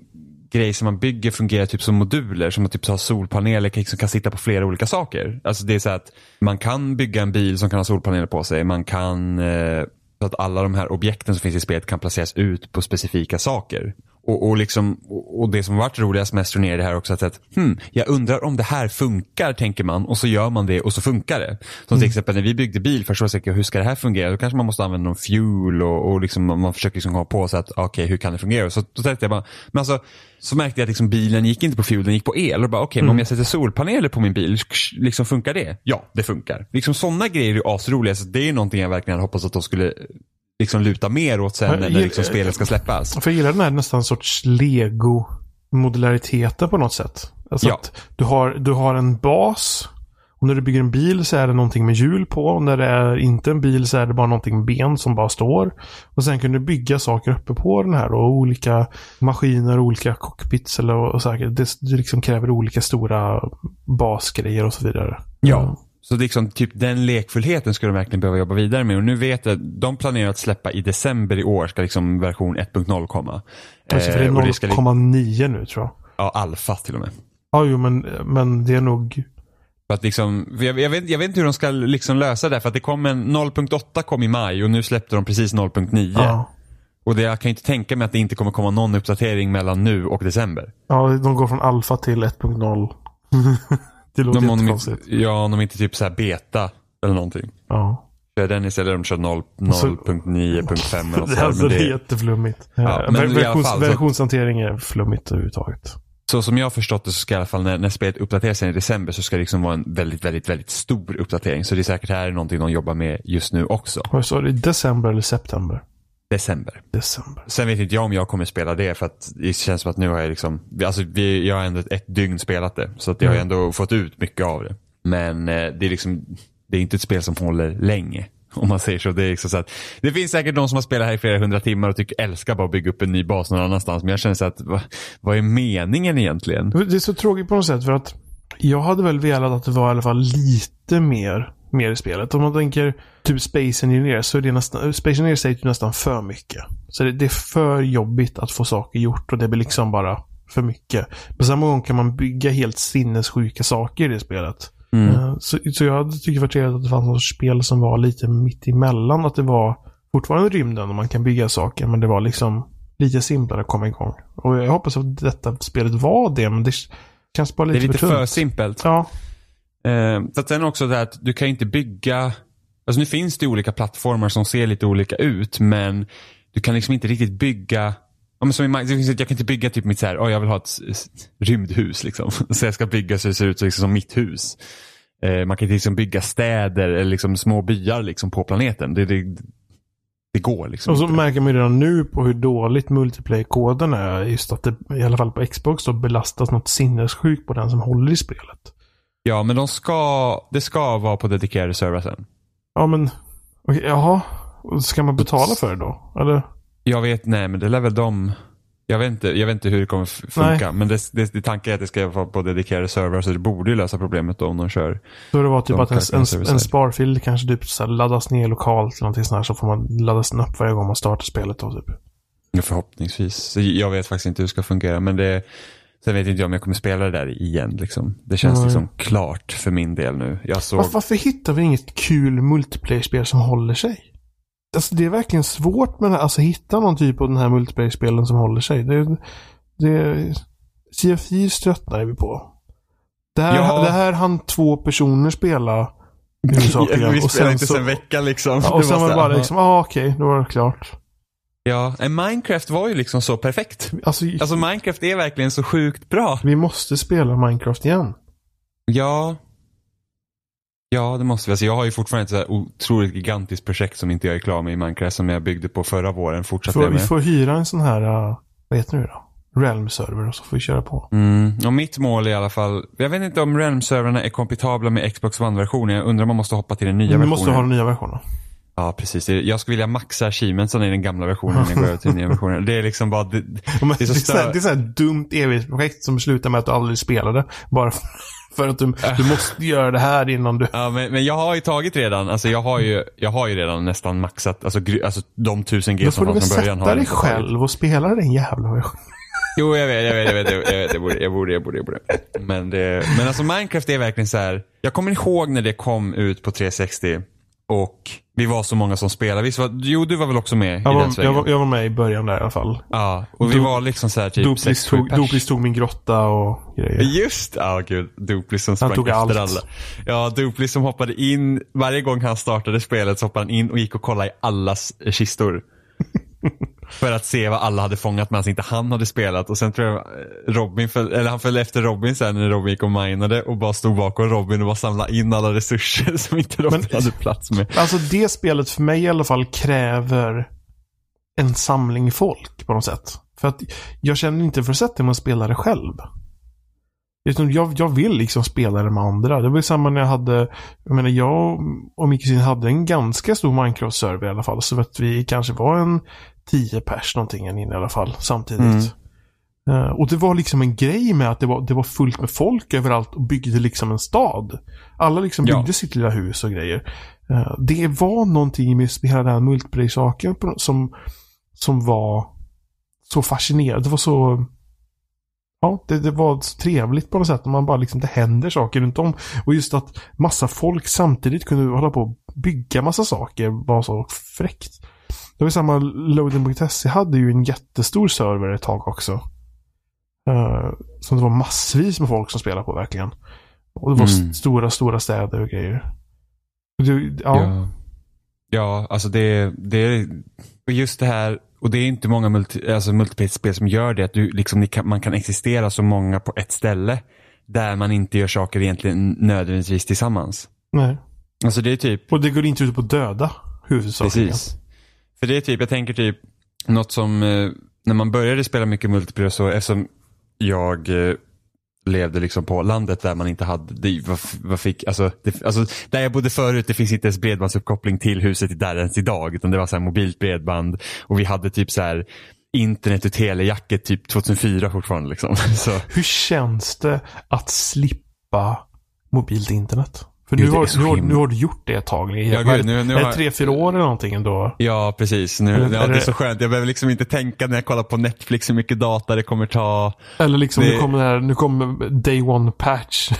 grej som man bygger fungerar typ som moduler. Som att typ ha solpaneler som kan sitta på flera olika saker. Alltså det är så att man kan bygga en bil som kan ha solpaneler på sig. Man kan, eh, så att alla de här objekten som finns i spelet kan placeras ut på specifika saker. Och, och, liksom, och, det som varit roligast med Astroneer är det här också att, att hmm, jag undrar om det här funkar, tänker man. Och så gör man det och så funkar det. Som till exempel när vi byggde bil, först var jag hur ska det här fungera? Då kanske man måste använda någon fuel och, och liksom, man försöker liksom komma på så att, okej, okay, hur kan det fungera? Så då tänkte jag bara, men alltså, så märkte jag att liksom bilen gick inte på fuel, den gick på el. Och bara, okej, okay, mm. men om jag sätter solpaneler på min bil, liksom funkar det? Ja, det funkar. Liksom sådana grejer är asroliga, så det är någonting jag verkligen hoppas att de skulle liksom luta mer åt sen när liksom spelet ska släppas. För jag gillar den här nästan sorts lego modulariteten på något sätt. Alltså ja. att du har, du har en bas. Och när du bygger en bil så är det någonting med hjul på. Och när det är inte en bil så är det bara någonting med ben som bara står. Och sen kan du bygga saker uppe på den här. Och olika maskiner, olika cockpits eller och saker. Det, det liksom kräver olika stora basgrejer och så vidare. Ja. Så liksom, typ den lekfullheten skulle de verkligen behöva jobba vidare med. Och nu vet jag, de planerar att släppa i december i år ska liksom version 1.0 komma. För det är 0,9 eh, nu tror jag. Ja, alfa till och med. Ja, jo, men, men det är nog... För att liksom, jag, jag, vet, jag vet inte hur de ska liksom lösa det. För att det kom en 0.8 kom i maj och nu släppte de precis 0.9. Ja. Och det, jag kan inte tänka mig att det inte kommer komma någon uppdatering mellan nu och december. Ja, de går från alfa till 1.0. (laughs) Det låter de, jättekonstigt. Ja, om de inte typ så här beta eller någonting. Ja. Kör den istället de kör 0.9.5 eller så. alltså, det är jätteflummigt. Ja, men Versions, fall, versionshantering är flummigt överhuvudtaget. Så som jag har förstått det så ska i alla fall när, när spelet uppdateras i december så ska det liksom vara en väldigt, väldigt, väldigt stor uppdatering. Så det är säkert här någonting de jobbar med just nu också. Vad sa du? December eller september? December. December. Sen vet inte jag om jag kommer spela det för att det känns som att nu har jag liksom, alltså vi, jag har ändå ett dygn spelat det. Så att jag mm. har ändå fått ut mycket av det. Men eh, det är liksom, det är inte ett spel som håller länge. (laughs) Om man säger så. Det, är liksom så att, det finns säkert de som har spelat här i flera hundra timmar och tycker älskar bara att bygga upp en ny bas någon annanstans. Men jag känner så att, vad, vad är meningen egentligen? Det är så tråkigt på något sätt för att jag hade väl velat att det var i alla fall lite mer mer i spelet. Om man tänker typ Space Engineer så är det nästan, Space Engineer säger ju nästan för mycket. Så det, det, är för jobbigt att få saker gjort och det blir liksom bara för mycket. På samma gång kan man bygga helt sinnessjuka saker i det spelet. Mm. Uh, så, så jag tyckt det var trevligt att det fanns något spel som var lite mitt emellan. Att det var fortfarande rymden och man kan bygga saker men det var liksom lite simplare att komma igång. Och jag hoppas att detta spelet var det men det känns bara lite för Det är lite för, för simpelt. Ja. Eh, så att sen också det här att du kan inte bygga, alltså nu finns det olika plattformar som ser lite olika ut men du kan liksom inte riktigt bygga Ja, men som i, jag kan inte bygga typ mitt så här, oh, jag vill ha ett rymdhus liksom. (laughs) Så jag ska bygga så det ser ut liksom som mitt hus. Eh, man kan inte liksom bygga städer eller liksom små byar liksom på planeten. Det, det, det går liksom Och så inte. märker man redan nu på hur dåligt multiplayer-koden är. Just att det i alla fall på Xbox då belastas något sinnessjukt på den som håller i spelet. Ja, men de ska, det ska vara på dedikerade servrar sen. Ja, men okay, jaha. Ska man betala för det då? Eller? Jag vet, nej men det lär väl de. Jag vet inte, jag vet inte hur det kommer funka. Nej. Men det, det, det tanken är att det ska vara på dedikerade servrar så det borde ju lösa problemet då om de kör. Så det var typ att en, en, en sparfil kanske typ så laddas ner lokalt eller någonting sånt här så får man laddas den upp varje gång man startar spelet då typ. Förhoppningsvis. Jag vet faktiskt inte hur det ska fungera men det Sen vet inte jag om jag kommer spela det där igen. Liksom. Det känns Nej. liksom klart för min del nu. Jag såg... Varför, varför hittar vi inget kul multiplayer-spel som håller sig? Alltså, det är verkligen svårt med det alltså hitta någon typ av den här multiplayer-spelen som håller sig. Det, det, Thieves tröttnar vi på. Det här, ja. det här han två personer spela huvudsakligen. (laughs) vi spelade inte så, en vecka liksom. Ja, och sen var det bara liksom, ja ah, okej, okay, då var det klart. Ja, Minecraft var ju liksom så perfekt. Alltså, alltså Minecraft är verkligen så sjukt bra. Vi måste spela Minecraft igen. Ja. Ja, det måste vi. Alltså, jag har ju fortfarande ett så otroligt gigantiskt projekt som inte jag är klar med i Minecraft som jag byggde på förra våren. Fortsatte får, Vi får hyra en sån här, uh, vad heter det då? Realm-server och så får vi köra på. Mm. Och mitt mål är i alla fall, jag vet inte om Realm-servrarna är kompatibla med Xbox One-versionen. Jag undrar om man måste hoppa till den nya versionen. Vi måste ha den nya versionen. Ja, precis. Jag skulle vilja maxa achievementsen i den gamla versionen när jag går över till den nya versionen. Det är liksom bara... Det, det är så, stör... det är så här dumt evighetsprojekt som slutar med att du aldrig spelade. Bara (laughs) för att du, du måste göra det här innan du... Ja, men, men jag har ju tagit redan, alltså jag har ju, jag har ju redan nästan maxat, alltså, alltså de tusen G som fanns från början. Då får du väl sätta dig själv och spela den jävla versionen. Jo, jag vet, jag vet, jag vet, jag vet, jag, vet, jag, borde, jag borde, jag borde, jag borde. Men, det, men alltså Minecraft är verkligen så här. jag kommer ihåg när det kom ut på 360 Och vi var så många som spelade. Visst var, jo, du var väl också med Jag i den var, jag, svängen? var, jag var med i början där i alla fall. Ja, och vi Do- var liksom så här typ Doplis sju tog. Doplis tog min grotta och grejer. Just ja gud. Duplis som sprang tog efter allt. alla. Ja, Duplis som hoppade in, varje gång han startade spelet så hoppade han in och gick och kollade i allas kistor. (laughs) För att se vad alla hade fångat medan inte han hade spelat. Och sen tror jag eh, Robin föll, eller han följde efter Robin sen när Robin gick och minade och bara stod bakom Robin och bara samlade in alla resurser (laughs) som inte Robin Men- hade plats med. Alltså det spelet för mig i alla fall kräver en samling folk på något sätt. För att jag känner inte för att sätta mig och spela det själv. Utan jag, jag vill liksom spela det med andra. Det var ju samma när jag hade, jag menar jag och min kusin hade en ganska stor Minecraft-server i alla fall. Så att vi kanske var en 10 pers någonting i alla fall samtidigt. Mm. Eh, och det var liksom en grej med att det var, det var fullt med folk överallt och byggde liksom en stad. Alla liksom Ja. byggde sitt lilla hus och grejer. Eh, det var någonting med hela den här multiplayer-saken som, som var så fascinerande. Det var så... Ja, det, det var så trevligt på något sätt. Man bara liksom, det händer saker runt om. Och just att massa folk samtidigt kunde hålla på och bygga massa saker var så fräckt. Det var samma, Loading.se hade ju en jättestor server ett tag också. Uh, som det var massvis med folk som spelade på verkligen. Och det var Mm. st- stora, stora städer och grejer. Det, ja, Ja. ja, alltså det, det är just det här, och det är inte många multi, alltså multiplayer-spel som gör det, att du, liksom, kan, man kan existera så många på ett ställe där man inte gör saker egentligen nödvändigtvis tillsammans. nej. Alltså det är typ, Och det går inte ut på döda huvudsakligen. precis. För det är typ, jag tänker typ, något som, eh, när man började spela mycket multiplayer så, eftersom jag eh, levde liksom på landet där man inte hade, det, vad, vad fick, alltså, det, alltså där jag bodde förut det finns inte ens bredbandsuppkoppling till huset där ens idag utan det var så här mobilt bredband och vi hade typ så här internet och telejacket typ 2004 fortfarande liksom. (laughs) Så, Hur känns det att slippa mobilt internet? För Gud, nu, har, nu, har, nu har du gjort det ett tag. Ja, gud, nu- nu är det tre, fyra år eller någonting ändå? ja precis, nu, Eller- ja, det är så skönt. Jag behöver liksom inte tänka när jag kollar på Netflix hur mycket data det kommer ta. Eller liksom, Det- nu kommer här, nu kommer day one patch.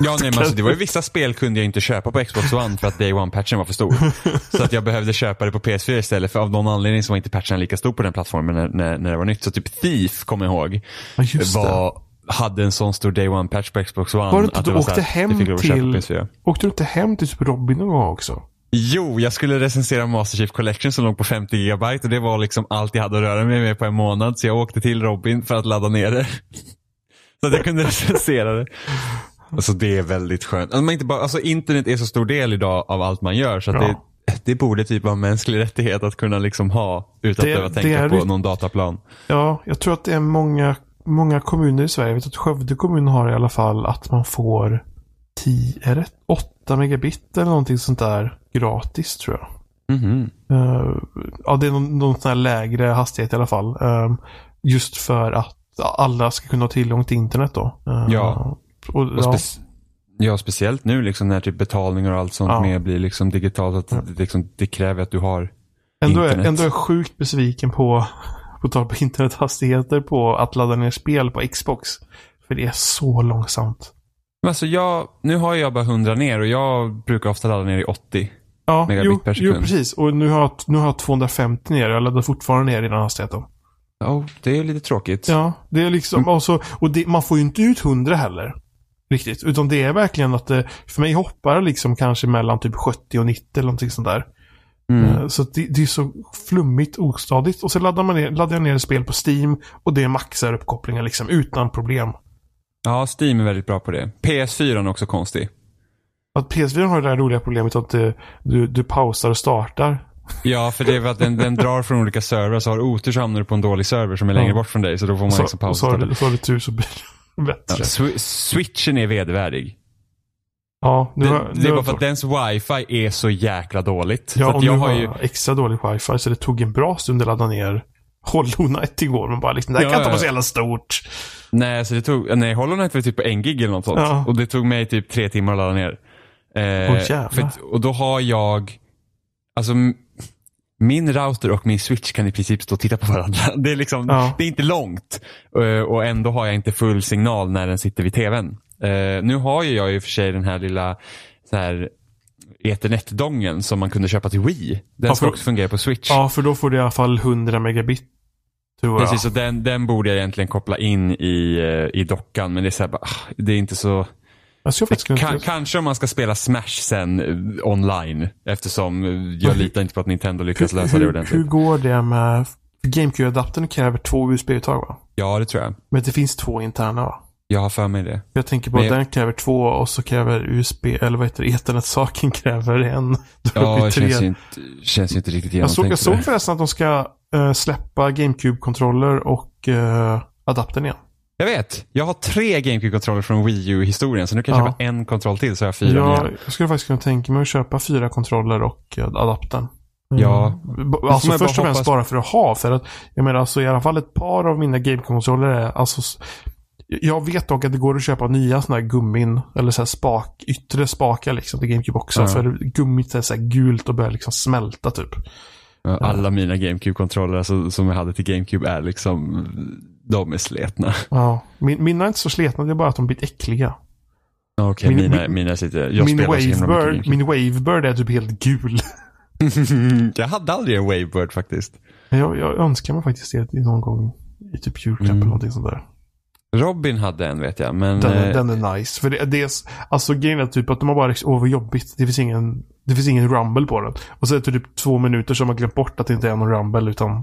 Ja, nej, men alltså, det var ju (laughs) vissa spel kunde jag inte köpa på Xbox One för att Day One-patchen var för stor. så att jag behövde köpa det på PS4 istället för av någon anledning så var inte patchen lika stor på den plattformen när, när, när det var nytt. Så typ Thief, kommer jag ihåg, Ja, just var, hade en sån stor Day One-patch på Xbox One. Var det inte att du åkte här, hem köpa till- på PS4. Åkte du inte hem till typ Robin någon gång också? Jo, jag skulle recensera Master Chief Collection som låg på 50 gigabyte och det var liksom allt jag hade att röra mig med på en månad. Så jag åkte till Robin för att ladda ner det. (laughs) så att jag kunde recensera det. Alltså det är väldigt skönt. Alltså, man inte bara, alltså internet är så stor del idag av allt man gör så Ja. det, det borde typ vara en mänsklig rättighet att kunna liksom ha utan Det- att behöva tänka är på någon dataplan. Ja, jag tror att det är många, många kommuner i Sverige. Jag vet att Skövde kommun har i alla fall att man får 10, är det 8 megabit eller någonting sånt där gratis tror jag. Mhm. Eh, ja, det är någon, någon sån här lägre hastighet i alla fall. Eh, just för att alla ska kunna ha tillgång till internet då. Eh, Ja. Och, Och ja, spec- ja, speciellt nu liksom när typ betalningar och allt sånt Ja. mer blir liksom digitalt. Att det, liksom, det kräver att du har ändå, är, ändå är jag sjukt besviken på, på tal på internethastigheter på att ladda ner spel på Xbox. För det är så långsamt. Men Alltså jag, nu har jag bara 100 ner och jag brukar ofta ladda ner i 80. Ja, Megabit jo, per jo, sekund. precis. Och nu har, jag, nu har jag 250 ner. Jag laddar fortfarande ner i den hastigheten. Ja, det är lite tråkigt. Ja, det är liksom, Mm. alltså, och det, man får ju inte ut 100 heller. Riktigt. Utan det är verkligen att det, för mig hoppar liksom kanske mellan typ 70 och 90 eller någonting sånt där. Mm. Eh, Så det, det är så flummigt, ostadigt. Och så laddar, man ner, laddar jag ner ett spel på Steam och det maxar uppkopplingen liksom utan problem. Ja, Steam är väldigt bra på det. PS4 är också konstig. Att PS4 har det där roliga problemet att det, du, du pausar och startar. Ja, för det är för att den, den drar från olika servrar så har du otur så hamnar du på en dålig server som är längre Ja. bort från dig. Så då får man Så, liksom och pausa. så har, du, så har du tur så blir det Ja, bättre. swi- switchen är vedervärdig. Ja, nu Det, har, det nu är bara för att dens wifi är så jäkla dåligt. Ja, och nu jag har ju... extra dålig wifi så det tog en bra stund att ladda ner Hollow Knight igår. Men bara liksom, det här Ja, kan inte vara så jävla stort. Nej, så det tog... Nej, Hollow Knight var typ på en gig eller något sånt. Ja. Och det tog mig typ tre timmar att ladda ner. Eh, jävlar. för, och då har jag... Alltså, min router och min switch kan i princip stå och titta på varandra. (laughs) Det är, liksom, Ja. det är inte långt. Eh, och ändå har jag inte full signal när den sitter vid tvn. Eh, nu har ju jag i och för sig den här lilla så här, Ethernet-dongeln som man kunde köpa till Wii. Den Ja, ska för- också fungera på Switch. Ja, för då får du i alla fall 100 megabit. Tror jag. Precis, och den, den borde jag egentligen koppla in i, eh, i dockan. Men det är, så här, bara, ah, det är inte så... Jag Kan, kanske om man ska spela Smash sen eh, online. Eftersom eh, jag hur- litar inte på att Nintendo lyckas lösa det hur, hur ordentligt. går det med... GameCube-adaptern kräver två USB-uttag va? Ja, det tror jag. Men det finns två interna va? Jag har för mig det. Jag tänker på Men att jag- den kräver två och så kräver USB, eller vad heter det, Ethernet-saken (laughs) kräver en. Ja, det känns inte, känns inte riktigt Jag såg, jag genomtänkt. såg förresten att de ska eh, släppa GameCube-kontroller och uh, adaptern igen. Jag vet. Jag har tre GameCube-kontroller från Wii U-historien. Så nu kan jag Ja. köpa en kontroll till så har jag fyra Jag, nya. jag skulle faktiskt kunna tänka mig att köpa fyra kontroller och uh, adaptern. Mm. Ja. Får Alltså först och främst bara för att ha. För att jag menar alltså i alla fall ett par av mina GameCube-kontroller är alltså jag vet dock att det går att köpa nya sådana här gummin eller så här spak, yttre spakar liksom till GameCube också. Ja. För gummit är så här gult och börjar liksom smälta typ. Alla mina GameCube-kontroller alltså, som jag hade till GameCube är liksom, de är sletna. Ja. Min, mina är inte så sletna, det är bara att de blir äckliga. Okej, Min- mina, min- mina sitter, jag min, spelar Wavebird, min Wavebird är typ helt gul. (laughs) (laughs) jag hade aldrig en Wavebird faktiskt. Jag, jag önskar mig faktiskt det någon gång i typ julklapp Mm. eller någonting sånt där. Robin hade en vet jag, men... Den, eh, är- den är nice. För det, det är, alltså grejen är typ att de har bara liksom, åh vad jobbigt. Det finns ingen, det finns ingen rumble på den. Och så är det typ två minuter har man glömt bort att det inte är någon rumble utan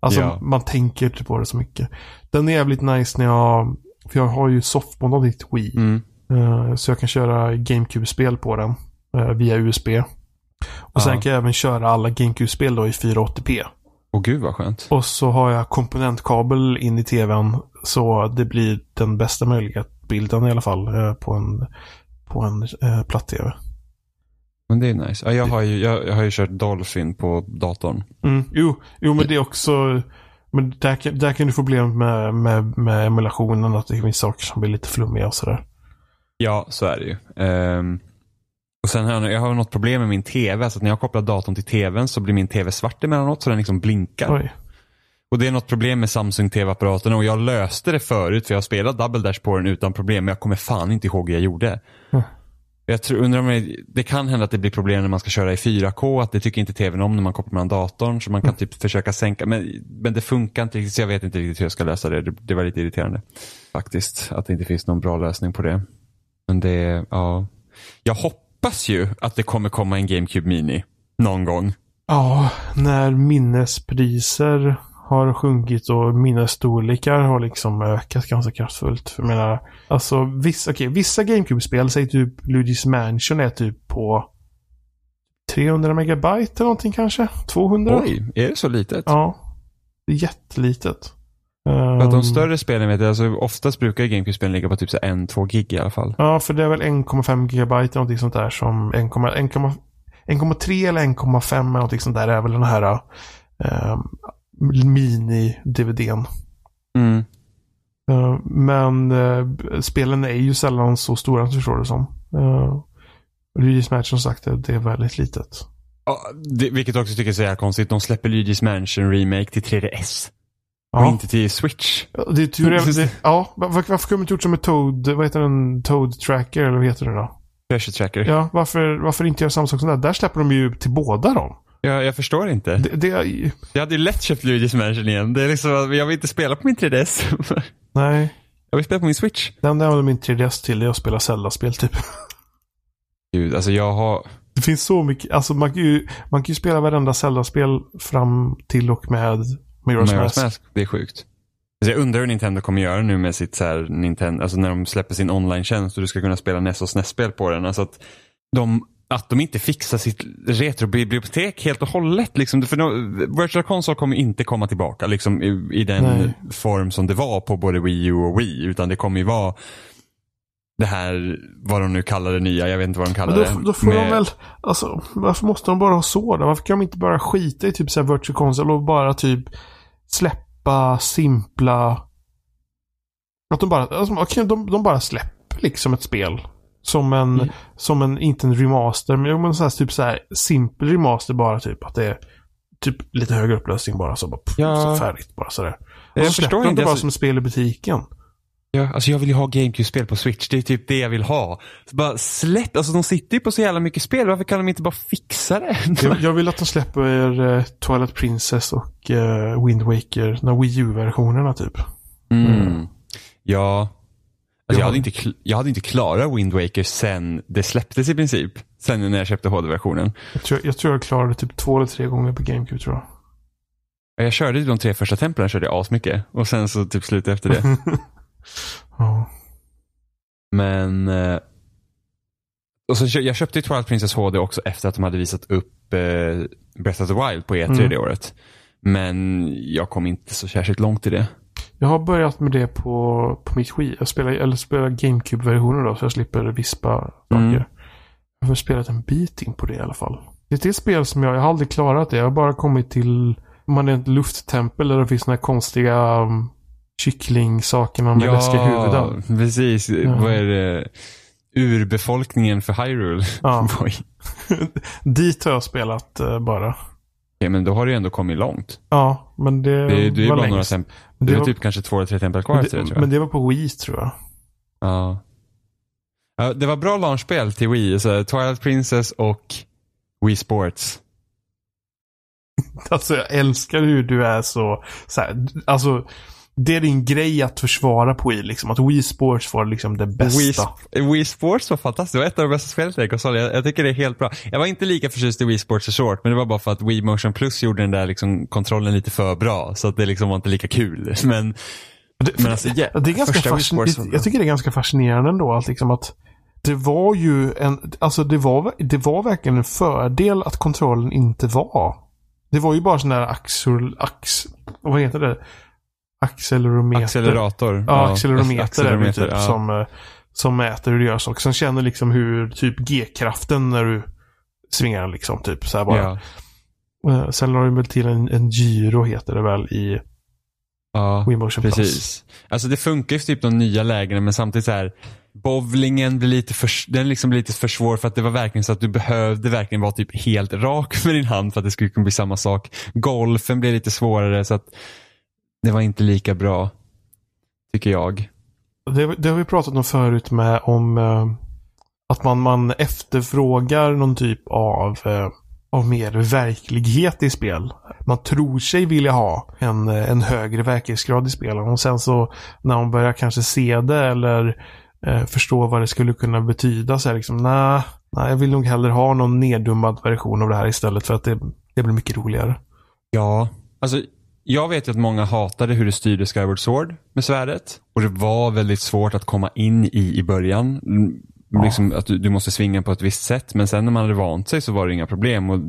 Alltså Ja. man tänker inte på det så mycket. Den är jävligt nice när jag, för jag har ju softmod ditt Wii. Mm. Eh, så jag kan köra GameCube-spel på den eh, via USB. Och sen kan jag även köra alla GameCube-spel då i 480p. Åh gud vad skönt. Och så har jag komponentkabel in i tvn. Så det blir den bästa möjliga bilden i alla fall eh, på en, på en eh, platt-tv. Men det är nice. Ja, jag, har ju, jag, jag har ju kört Dolphin på datorn. Mm, jo, jo, men det är också... Men där kan, där kan du få problem med, med, med emulationen. Att det finns saker som blir lite flummiga och sådär. Ja, så är det ju. Ehm, och sen har jag, jag har något problem med min tv. Så när jag kopplar datorn till tvn så blir min tv svart emellanåt så den liksom blinkar. Oj. Och det är något problem med Samsung TV-apparaterna och jag löste det förut för jag har spelat Double Dash på den utan problem men jag kommer fan inte ihåg hur jag gjorde. Mm. Jag tror, undrar om det, det kan hända att det blir problem när man ska köra i 4K, att det tycker inte tvn om när man kopplar mellan datorn så man kan typ försöka sänka, men, men det funkar inte riktigt så jag vet inte riktigt hur jag ska lösa det. Det, det var lite irriterande faktiskt att det inte finns någon bra lösning på det. Men det, ja. Jag hoppas ju att det kommer komma en GameCube Mini någon gång. Ja, när minnespriser har sjunkit och minnesstorlekar har liksom ökat ganska kraftfullt. För jag menar, alltså vissa, okay, vissa GameCube-spel, säg typ Luigi's Mansion är typ på 300 megabyte eller någonting kanske? 200? Oj, är det så litet? Ja. Det är jättelitet. För att de Ehm, större spelen vet jag, alltså oftast brukar GameCube-spelen ligga på typ 1-2 gig i alla fall. Ja, för det är väl 1,5 gigabyte eller någonting sånt där som 1,3 1,3 eller 1,5 eller någonting sånt där är väl den här ehm, mini-DVDn. Mm. Eh, men eh, spelen är ju sällan så stora som förstår det som. Uh, Luigi's Mansion som sagt, det, det är väldigt litet. Ja, det, vilket också tycker jag är så jävla konstigt. De släpper Luigi's Mansion Remake till 3DS. Och Ja, inte till Switch. det är tur, (laughs) det, ja varför, varför kunde de inte gjort som med Toad, vad heter den, Toad Tracker eller vad heter det då? Treasure Tracker. Ja, varför, varför inte göra samma sak som där? Där släpper de ju till båda dem. Jag, jag förstår inte. Det, det Jag hade ju lätt köpt Luigi's Mansion igen. Det är liksom, jag vill inte spela på min 3DS. nej, jag vill spela på min Switch. det enda jag använder min 3DS till är att spela Zelda-spel typ. Gud, alltså jag har... Det finns så mycket, alltså man kan ju, man kan ju spela varenda Zelda-spel fram till och med Majora's Mask. Mask. Det är sjukt. Alltså jag undrar hur Nintendo kommer göra nu med sitt så här Nintendo, alltså när de släpper sin online-tjänst och du ska kunna spela NES och SNES-spel på den. Alltså att de, att de inte fixar sitt retrobibliotek helt och hållet. Liksom. För de, Virtual Console kommer inte komma tillbaka liksom, i, i den Nej. form som det var på både Wii U och Wii. Utan det kommer ju vara det här, vad de nu kallar det nya, jag vet inte vad de kallar då, det. då får med- de väl, alltså varför måste de bara ha så då? Varför kan de inte bara skita i typ så här Virtual Console och bara typ släppa simpla... Att de bara, alltså, okej, de, de bara släpper liksom ett spel. Som en, Mm. som en, inte en remaster, men, men så här, typ så här simpel remaster bara typ. Att det är typ lite högre upplösning bara så bara pff, Ja. så färdigt bara sådär. Och Jag så förstår inte, det bara alltså- som spel i butiken. Ja, alltså jag vill ju ha GameCube-spel på Switch. Det är typ det jag vill ha. Så bara släpp, alltså de sitter ju på så jävla mycket spel. Varför kan de inte bara fixa det? (laughs) Jag, jag vill att de släpper uh, Twilight Princess och uh, Wind Waker, de Wii U-versionerna typ. Mm. Ja. Alltså jag, hade inte, jag hade inte klarat Wind Waker sen det släpptes i princip. Sen när jag köpte HD-versionen. Jag tror, jag tror jag klarade typ två eller tre gånger på GameCube tror jag. Jag körde de tre första templen körde jag asmycket. Och sen så typ slutade efter det. (laughs) ja. Men... eh, Och så, kö- jag köpte ju Twilight Princess HD också efter att de hade visat upp eh, Breath of the Wild på E3 Mm. det året. Men jag kom inte så särskilt långt i det. Jag har börjat med det på, på mitt Wii. Jag spelar, eller spelar GameCube-versionen då, så jag slipper vispa saker. Mm. Jag har spelat en bit in på det i alla fall. Det är ett spel som jag, jag har aldrig klarat det. Jag har bara kommit till, man är ett lufttempel där det finns såna här konstiga um, kycklingsakerna med läskiga huvuden. precis. Ja. Vad är det? Urbefolkningen för Hyrule. Ja. (laughs) (laughs) Dit har jag spelat eh, bara. Okej, men då har du ändå kommit långt. Ja, men det, Det, är- det är var bara några längst. Men Det det är var- typ kanske två eller tre tempel kvar Men efter det tror jag. men det var på Wii tror jag. Ja. ja. Det var bra launchspel till Wii. Så Twilight Princess och Wii Sports. (laughs) Alltså jag älskar hur du är så, så här, alltså det är din grej att försvara på Wii liksom. Att Wii Sports var liksom det Wii, bästa. Sp- Wii Sports var fantastiskt. Det var ett av de bästa spelen till konsol. Jag, jag tycker det är helt bra. Jag var inte lika förtjust i Wii Sports Resort, men det var bara för att Wii Motion Plus gjorde den där liksom kontrollen lite för bra. Så att det liksom var inte lika kul. (laughs) Men, Det, men alltså, yeah, det är ganska Wii fascinerande. Jag tycker det är ganska fascinerande ändå att liksom att det var ju en, alltså det var, det var verkligen en fördel att kontrollen inte var. Det var ju bara sån där axel, ax, vad heter det? Accelerometer. Accelerator. Ja, accelerometer, är det typ ja. som, eh, som mäter hur du gör saker. Sen känner liksom hur typ G-kraften när du svingar liksom. Typ så här bara. Ja. Eh, Sen la de väl till en, en gyro heter det väl i Ja, Wii Motion Plus. precis. Alltså det funkar ju typ de nya lägena men samtidigt så här bowlingen blir lite för, den liksom blir lite för svår för att det var verkligen så att du behövde verkligen vara typ helt rak (laughs) med din hand för att det skulle kunna bli samma sak. Golfen blev lite svårare så att det var inte lika bra. Tycker jag. Det, det har vi pratat om förut med om eh, att man, man efterfrågar någon typ av, eh, av mer verklighet i spel. Man tror sig vilja ha en, eh, en högre verklighetsgrad i spelen och sen så när man börjar kanske se det eller eh, förstå vad det skulle kunna betyda så är det liksom nej, nej, jag vill nog hellre ha någon neddummad version av det här istället för att det, det blir mycket roligare. Ja, alltså jag vet ju att många hatade hur du styrde Skyward Sword med svärdet. Och det var väldigt svårt att komma in i i början. Mm, Ja. Liksom att du, du måste svinga på ett visst sätt. Men sen när man hade vant sig så var det inga problem. Och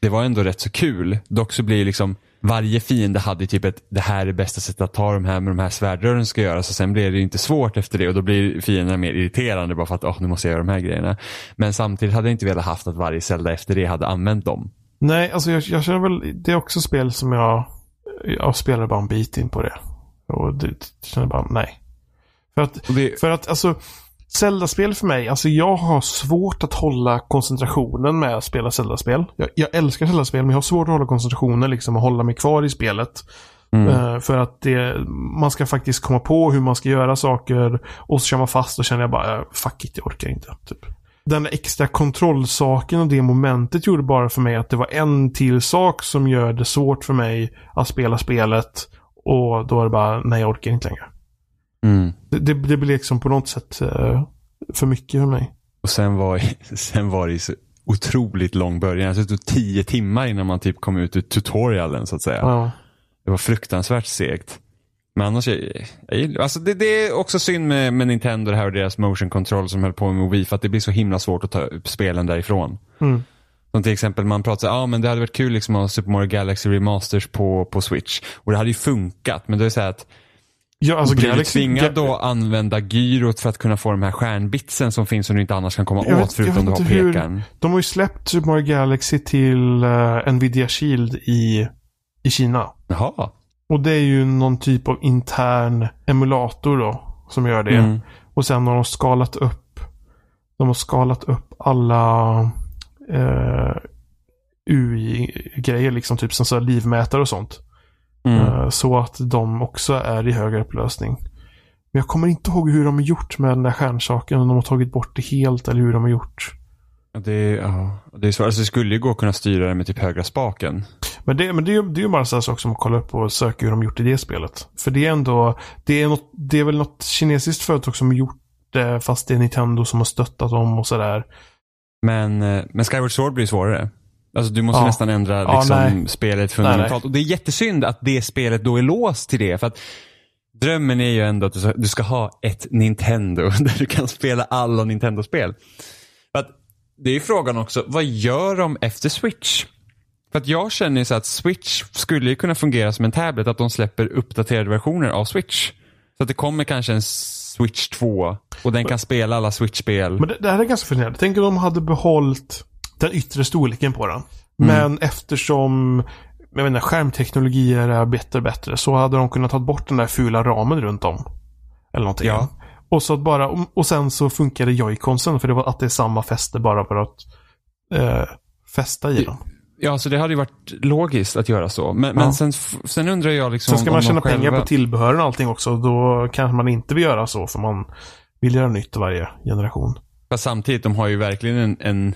det var ändå rätt så kul. Dock så blir liksom varje fiende hade typ ett det här är bästa sättet att ta de här med de här svärdrören ska göra. Så sen blir det inte svårt efter det och då blir fienderna mer irriterande bara för att åh, nu måste jag göra de här grejerna. Men samtidigt hade jag inte velat haft att varje Zelda efter det hade använt dem. Nej, alltså jag, jag känner väl, det är också spel som jag, jag spelar bara en bit in på det. Och det, det känner bara, nej. För att, det, för att alltså, Zelda-spel för mig, alltså jag har svårt att hålla koncentrationen med att spela Zelda-spel. Jag, jag älskar Zelda-spel, men jag har svårt att hålla koncentrationen liksom och hålla mig kvar i spelet. mm. Eh, för att det, man ska faktiskt komma på hur man ska göra saker och så kör man fast och känner jag bara, eh, fuck it, jag orkar inte. Typ. Den extra kontrollsaken och det momentet gjorde bara för mig att det var en till sak som gör det svårt för mig att spela spelet. Och då är det bara, nej jag orkar inte längre. Mm. Det, det, det blir liksom på något sätt eh, för mycket för mig. Och sen var, (laughs) sen var det ju så otroligt lång början. Alltså, det tog tio timmar innan man typ kom ut ur tutorialen så att säga. Ja. Det var fruktansvärt segt. Men annars, jag, jag, gillar- alltså det, det är också synd med, med Nintendo det här och deras motion control som höll på med Wii för att det blir så himla svårt att ta upp spelen därifrån. Mm. Som till exempel man pratar ja ah, men det hade varit kul liksom att ha Super Mario Galaxy Remasters på, på Switch. Och det hade ju funkat men det är så här att Ja, alltså blir du Galaxy- tvingad Ga- då använda gyrot för att kunna få de här stjärnbitsen som finns som du inte annars kan komma Jag vet- åt förutom jag du vet har pekaren. De har ju släppt Super Mario Galaxy till uh, Nvidia Shield i, i Kina. Jaha. Och det är ju någon typ av intern emulator då. Som gör det. Mm. Och sen har de skalat upp. De har skalat upp alla eh, UI-grejer liksom. Typ som så livmätare och sånt. Mm. Eh, så att de också är i högre upplösning. Men jag kommer inte ihåg hur de har gjort med den där stjärnsaken. Om de har tagit bort det helt eller hur de har gjort. Det, är- ja, det är så. Alltså, det skulle ju gå att kunna styra det med typ högra spaken. Men det, men det, är, ju- det är ju bara en sån sak som att kolla upp och söka hur de gjort i det spelet. För det är ändå, det är, något, det är väl något kinesiskt företag som gjort det fast det är Nintendo som har stöttat dem och sådär. Men, eh, men Skyward Sword blir svårare. Alltså du måste Ja. nästan ändra Ja, liksom, nej. spelet fundamentalt. Nej, nej. Och det är jättesynd att det spelet då är låst till det. För att drömmen är ju ändå att du ska, ha ett Nintendo (laughs) där du kan spela alla Nintendo-spel. Det är ju frågan också, vad gör de efter Switch? För att jag känner ju så att Switch skulle ju kunna fungera som en tablet, att de släpper uppdaterade versioner av Switch. Så att det kommer kanske en Switch 2 och den kan spela alla Switch-spel. Men det, det här är ganska fascinerande. Tänk om de hade behållit den yttre storleken på den. Men eftersom jag inte, skärmteknologier är bättre och bättre så hade de kunnat ta bort den där fula ramen runt om. Eller någonting. Ja. Och, så bara, och sen så funkade joyconsen för det var att det är samma fäste bara för att eh, fästa i dem. Ja, så det hade ju varit logiskt att göra så. Men, Ja. men sen, sen undrar jag liksom Sen ska man tjäna själva... pengar på tillbehören och allting också. Då kanske man inte vill göra så för man vill göra nytt varje generation. Fast samtidigt, de har ju verkligen en, en...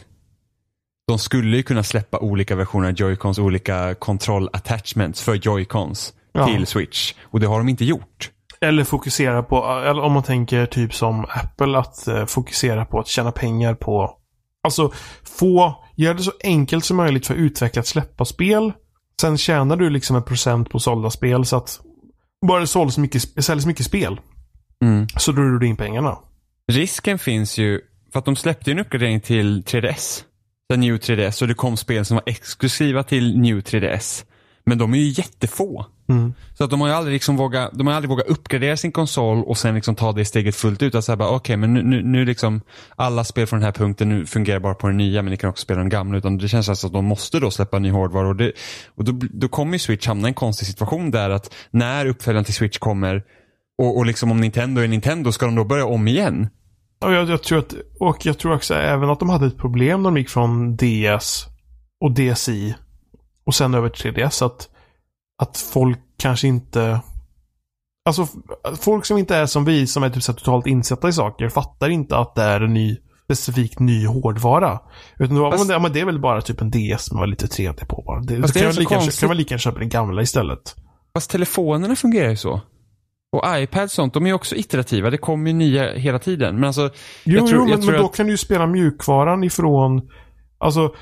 De skulle ju kunna släppa olika versioner av Joy-Cons, olika kontroll-attachments för Joy-Cons Ja. till Switch. Och det har de inte gjort. Eller fokusera på, eller om man tänker typ som Apple, att eh, fokusera på att tjäna pengar på Alltså, få, gör det så enkelt som möjligt för utvecklare att släppa spel. Sen tjänar du liksom en procent på sålda spel så att bara det såldes mycket, säljs mycket spel Mm. så drar du in pengarna. Risken finns ju, för att de släppte ju en uppgradering till 3DS. Den New 3DS och det kom spel som var exklusiva till New 3DS. Men de är ju jättefå. Mm. Så att de har ju aldrig, liksom vågat, de har aldrig vågat uppgradera sin konsol och sen liksom ta det steget fullt ut. Okej, men nu, nu, nu liksom alla spel från den här punkten nu fungerar bara på den nya, men ni kan också spela den gamla. Utan det känns alltså att de måste då släppa ny hårdvara. Och, det, och då, då kommer ju Switch hamna i en konstig situation där att när uppföljaren till Switch kommer och, och liksom om Nintendo är Nintendo, ska de då börja om igen? Och jag, jag tror att, och jag tror också även att de hade ett problem när de gick från DS och DSi och sen över till 3DS. Att, att folk kanske inte... Alltså folk som inte är som vi som är typ så totalt insatta i saker fattar inte att det är en ny specifikt ny hårdvara. Utan då, Fast- men det, ja, men det är väl bara typ en DS med lite 3D på bara. Det, Fast det kan, jag så lika, konstigt. kan man lika köpa den gamla istället. Fast telefonerna fungerar ju så. Och iPad och sånt, de är ju också iterativa. Det kommer ju nya hela tiden. Men alltså, Jo, jag tror, jo jag men, tror men då att, kan du ju spela mjukvaran ifrån Alltså,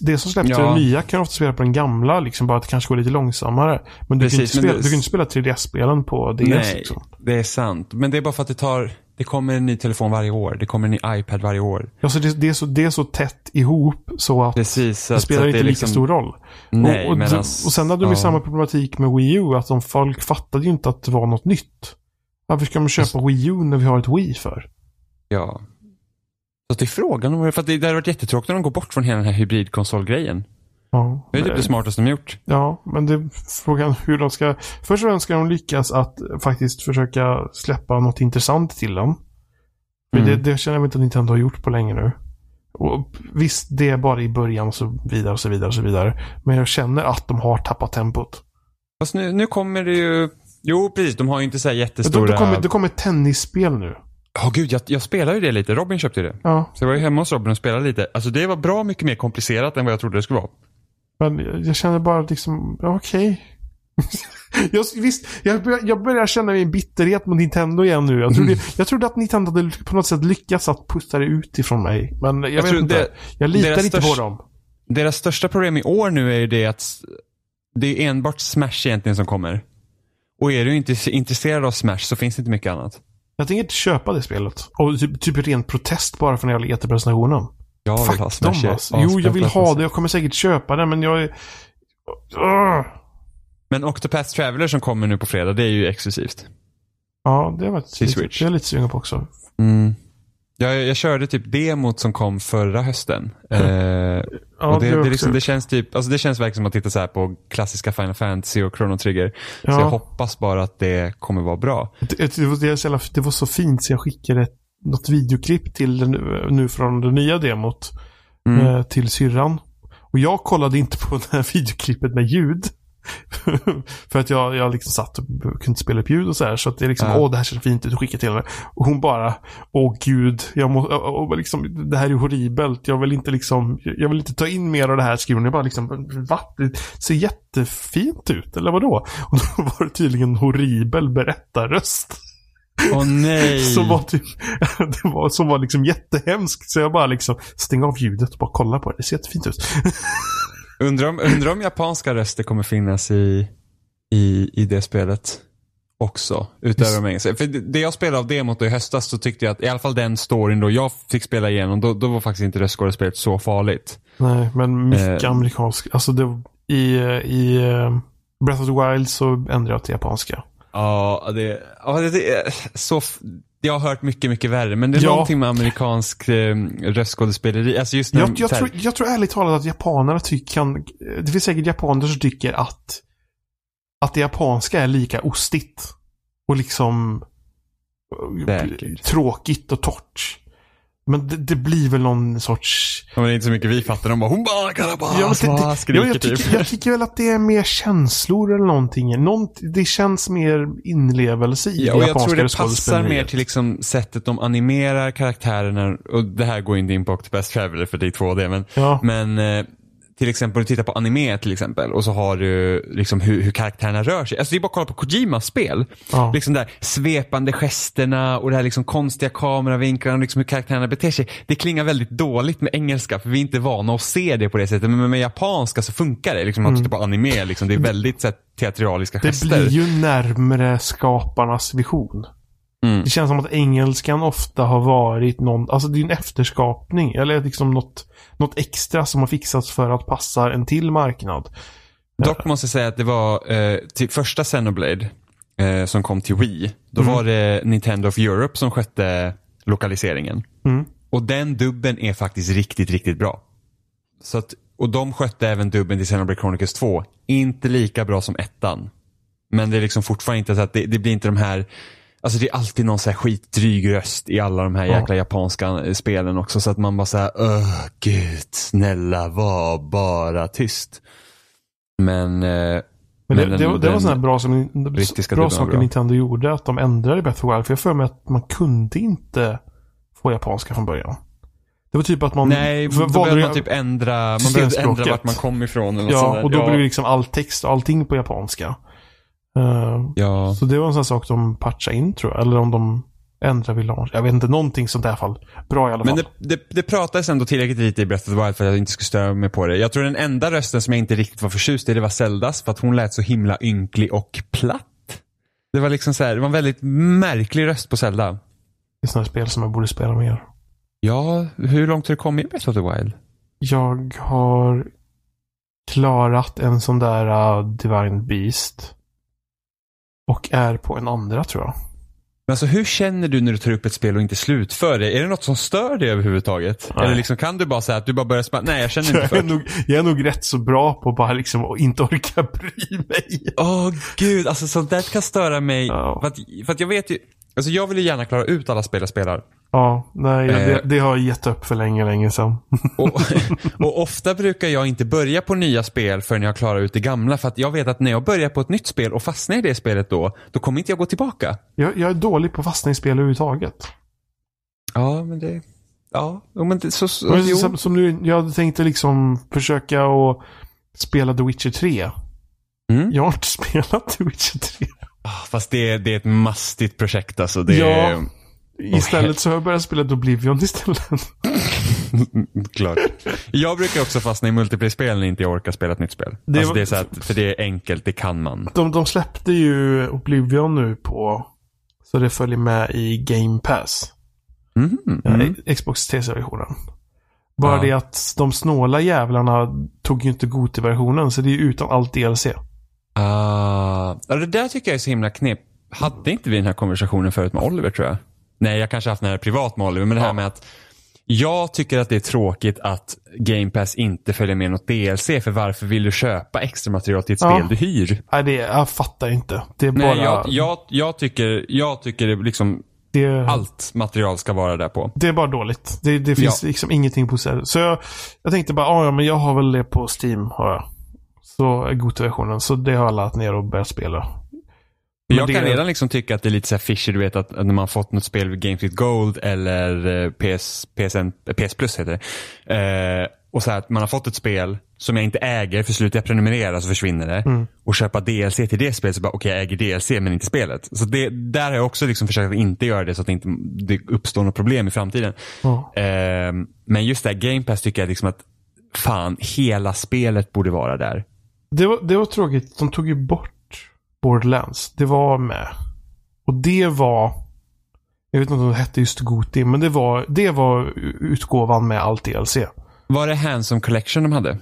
det som släpps till Ja. det nya kan ofta spela på den gamla, liksom bara att det kanske går lite långsammare. Men du, kan, Precis, inte men spela, det- du kan inte spela 3DS-spelen på DS. nej, Liksom. det är sant. Men det är bara för att det tar, det kommer en ny telefon varje år. Det kommer en ny iPad varje år. Alltså, det, det, är så, det är så tätt ihop så att Precis. Så det att, spelar så att inte det är lika liksom, stor roll. Nej, och, och, alltså, och sen hade de ju ja. samma problematik med Wii U, att de folk fattade ju inte att det var något nytt. Varför ska man köpa Wii U när vi har ett Wii för? Ja. Så det är frågan om, för att det, det hade varit jättetråkigt om de går bort från hela den här hybridkonsolgrejen. Ja, Det är typ det smartaste de gjort. Ja, men det är frågan hur de ska... Först och främst ska de lyckas att faktiskt försöka släppa något intressant till den. Mm. det, det känner jag inte att Nintendo har gjort på länge nu. Och visst, det är bara i början och så vidare och så vidare och så vidare. Men jag känner att de har tappat tempot. Fast nu, nu kommer det ju, jo precis, de har ju inte så här jättestora... det, kommer, det kommer tennisspel nu. Ja gud, jag, jag spelar ju det lite. Robin köpte ju det. Ja, Så jag var ju hemma hos Robin och spelade lite. Alltså det var bra mycket mer komplicerat än vad jag trodde det skulle vara. men jag, jag känner bara liksom, okej. (laughs) jag, visst, jag, börjar, jag börjar känna en bitterhet mot Nintendo igen nu. Jag trodde, jag trodde att Nintendo hade på något sätt lyckats att pusta det ut ifrån mig. Men jag, vet tror inte. det- jag litar inte störst- på dem. Deras största problem i år nu är ju det att det är enbart Smash egentligen som kommer. Och är du inte intresserad av Smash så finns det inte mycket annat. Jag tänker inte köpa det spelet. Och typ, typ ren protest bara för den jävla E3-presentationen. Jag vill ha Fuck Smash. dem alltså. Jo, jag vill ha det. Jag kommer säkert köpa det, men jag är... Men Octopath Traveler som kommer nu på fredag, det är ju exklusivt. Ja, det var Till Switch. det är jag lite sugen på också. Mm. Jag, jag körde typ demot som kom förra hösten. Eh, Ja, och det, det, också- liksom, det känns typ, alltså det känns verkligen som att titta så på klassiska Final Fantasy och Chrono Trigger. Ja. Så jag hoppas bara att det kommer vara bra. Det, det, det, var, det, det var så fint så jag skickade ett, något videoklipp till den, nu från det nya demot Mm. eh, till syrran. Och jag kollade inte på (laughs) det här videoklippet med ljud. (laughs) för att jag, jag liksom satt och kunde inte spela upp ljud och så här. Så att det är liksom, Ja. åh det här ser fint ut, skicka till henne. Och hon bara, åh gud, jag må, och, och liksom, det här är horribelt. Jag vill inte liksom, jag vill inte ta in mer av det här skriver hon. Jag bara liksom, va? Det ser jättefint ut, eller vadå? Och då (laughs) var det tydligen en horribel berättarröst. Åh nej. (laughs) Som var typ, det var, som var liksom jättehemskt. Så jag bara liksom, stäng av ljudet och bara kolla på det. Det ser jättefint ut. Undrar om, undrar om japanska röster kommer finnas i, i, i det spelet också. Utöver de engelska. För det jag spelade av demot i höstas så tyckte jag att i alla fall den storyn då jag fick spela igenom, då, då var faktiskt inte röstskådespelet så farligt. Nej, men mycket Eh. amerikansk. Alltså det, i, i eh, Breath of the Wild så ändrade jag till japanska. Ja, det, ja, det, det är så... Jag har hört mycket, mycket värre. Men det är Ja. någonting med amerikansk eh, röstskådespeleri. Alltså just när Jag, jag, här- tror, jag tror ärligt talat att japanerna tycker, kan, det finns säkert japaner som tycker att, att det japanska är lika ostigt. Och liksom eh, Säkert. tråkigt och torrt. Men det, det blir väl någon sorts... Ja, men det är inte så mycket vi fattar. De bara hon bara karabas, Ja, det, det, skriker ja, jag, typ. tycker, jag tycker väl att det är mer känslor eller någonting. Nånt, det känns mer inlevelse i Ja, och jag tror det passar mer till liksom sättet de animerar karaktärerna. Och det här går inte in på Octopus Traveler för det är 2D. Men, Ja. men eh, till exempel, om du tittar på anime till exempel. Och så har du liksom hur, hur karaktärerna rör sig. Alltså det är bara att kolla på Kojimas spel. Ja. Liksom där svepande gesterna och det här liksom konstiga kameravinklarna och liksom hur karaktärerna beter sig. Det klingar väldigt dåligt med engelska för vi är inte vana att se det på det sättet. Men med japanska så funkar det. Liksom, om man tittar på anime, liksom, det är väldigt så här, teatraliska Mm. Det gester. blir ju närmre skaparnas vision. Mm. Det känns som att engelskan ofta har varit någon, alltså det är en efterskapning. Eller liksom något, något extra som har fixats för att passa en till marknad. Dock måste jag säga att det var eh, till första Xenoblade eh, som kom till Wii. Då Mm. var det Nintendo of Europe som skötte lokaliseringen. Mm. Och den dubben är faktiskt riktigt, riktigt bra. Så att, och de skötte även dubben till Xenoblade Chronicles 2. Inte lika bra som ettan. Men det är liksom fortfarande inte så att det, det blir inte de här Alltså det är alltid någon så här skitdryg röst i alla de här Ja. jäkla japanska eh, spelen också. Så att man bara såhär, öh gud, snälla var bara tyst. Men, eh, Men det, Men det, den- det var den sådana bra, som, bra saker bra. Nintendo gjorde. Att de ändrade Breath of Wild. För jag för mig att man kunde inte få japanska från början. Det var typ att man... nej, då du- man typ ändra, man behövde ändra vart man kom ifrån. Eller Ja, och då ja, blev det liksom all text och allting på japanska. Eh, ja. Så det var en sån sak de patchade in tror jag. Eller om de ändrade vid launch. Jag vet inte, någonting sånt där fall. Bra i alla Men fall. det, det, det pratades ändå tillräckligt lite i Breath of the Wild för att jag inte skulle störa mig på det. Jag tror den enda rösten som jag inte riktigt var förtjust i, det var Zeldas. För att hon lät så himla ynklig och platt. Det var liksom så här, det var en väldigt märklig röst på Zelda. Det är sådana spel som jag borde spela mer. Ja, hur långt har du kommit i Breath of the Wild? Jag har klarat en sån där uh, Divine Beast. Och är på en andra tror jag. Men alltså hur känner du när du tar upp ett spel och inte slutför det? Är det något som stör dig överhuvudtaget? Nej. Eller liksom kan du bara säga att du bara börjar spela, nej jag känner inte Jag för är, nog, jag är nog rätt så bra på bara liksom att inte orka (laughs) bry mig. Åh gud, alltså sånt där kan störa mig. Ja. För, att, för att jag vet ju, alltså jag vill ju gärna klara ut alla spel jag spelar. Ja, nej, Eh. det, det har jag gett upp för länge, länge sedan. (laughs) Och, (laughs) och ofta brukar jag inte börja på nya spel förrän jag klarar ut det gamla. För att jag vet att när jag börjar på ett nytt spel och fastnar i det spelet då, då kommer inte jag gå tillbaka. Jag, jag är dålig på att fastna i spel överhuvudtaget. Ja, men det... Ja, men det, så... så Men som, som nu, jag hade tänkt att liksom försöka att spela The Witcher 3. Mm. Jag har inte (laughs) spelat The Witcher 3. Ah, Fast det, det är ett mastigt projekt alltså. Det Ja. Istället så har jag börjat spela Oblivion istället. (laughs) Klart. Jag brukar också fastna i multiplayer-spel när inte jag orkar spela ett nytt spel. Det alltså var- det är så att, för det är enkelt, det kan man. De, de släppte ju Oblivion nu på så det följer med i Game Pass. Mhm, eh, mm. Xbox TC-versionen. Bara Ja. det att de snåla jävlarna tog ju inte Goti-versionen så det är ju utan allt DLC. Ah, ja, det där tycker jag är så himla knep. Hade inte vi den här konversationen förut med Oliver tror jag? Nej, jag kanske haft den här privat med Oliver, men det här Ja. med att jag tycker att det är tråkigt att Game Pass inte följer med något DLC, för varför vill du köpa extra material till ett Ja. spel du hyr? Nej, det, jag fattar inte. Det är Nej, bara... jag, jag, jag tycker, jag tycker det liksom det, allt material ska vara där på. det är bara dåligt. Det, det finns liksom ingenting positivt. Så jag, jag tänkte bara, ah, ja men jag har väl det på Steam. Har jag. Så är Goti-versionen. Så det har jag laddat ner och börjat spela. Jag det- kan redan liksom tycka att det är lite så här fishy, du vet att när man fått något spel vid Game Freak Gold eller eh, PS, PSN, eh, PS Plus heter det. Eh, och så här att man har fått ett spel som jag inte äger, för slutar jag prenumerera så försvinner det. Mm. Och köpa DLC till det spelet så bara, okej jag äger DLC men inte spelet. Så det, där har jag också liksom försökt att inte göra det så att det inte det uppstår något problem i framtiden. Ja. Eh, men just det här Game Pass tycker jag liksom att fan, hela spelet borde vara där. Det var, det var tråkigt. De tog ju bort Borderlands. Det var med. Och det var... Jag vet inte om det hette just Goti, men det var, det var utgåvan med allt DLC. Var det Handsome Collection de hade?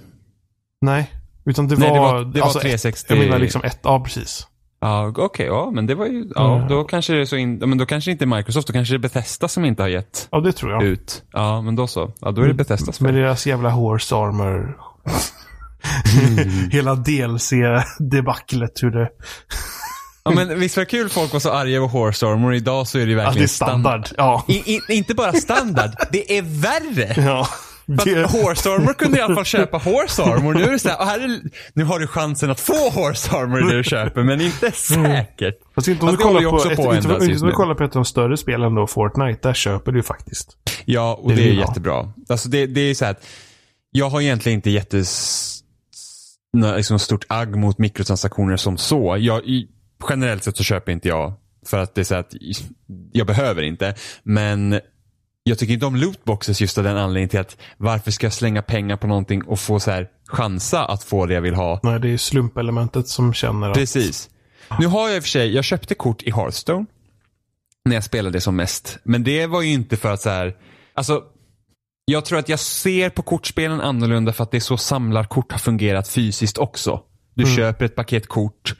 Nej. Utan det Nej, var... det var- det var alltså 360. Ett, jag menar liksom ett... Ja, precis. Ja, okej, ja, men det var ju, ja, Mm. då kanske det är så in, men då kanske inte är Microsoft, då kanske det är Bethesda som inte har gett Ja, det tror jag. ut. Ja, men då så. Ja, då är det Bethesdas Med fel. deras jävla horse armor. (laughs) Hela DLC-debaclet hur det... Ja, men visst var det kul folk var så arga över Horse idag så är det ju Ja, verkligen det är standard. Ja. I, i, inte bara standard, det är värre. (laughs) ja. Det, att Horse Armor kunde i alla fall köpa Horse Armor. Nu är det så här, och här är, nu har du chansen att få Horse Armor det du köper, men inte säkert. fast inte om du kollar ju på, ett, på inte, inte du kollar på ett av de större spelen då, Fortnite, där köper du faktiskt. Ja, och Det det, är jättebra. Alltså det, det är så här att jag har egentligen inte jättes liksom stort agg mot mikrotransaktioner som så. Jag, generellt sett så köper inte jag för att det är så att jag behöver inte. Men jag tycker inte om lootboxes just av den anledningen till att varför ska jag slänga pengar på någonting och få så här chansa att få det jag vill ha. Nej, det är slumpelementet som känner att... Precis. Nu har jag i och för sig, jag köpte kort i Hearthstone. När jag spelade som mest. Men det var ju inte för att så här, alltså jag tror att jag ser på kortspelen annorlunda för att det är så samlarkort har fungerat fysiskt också. Du Mm. köper ett paket kort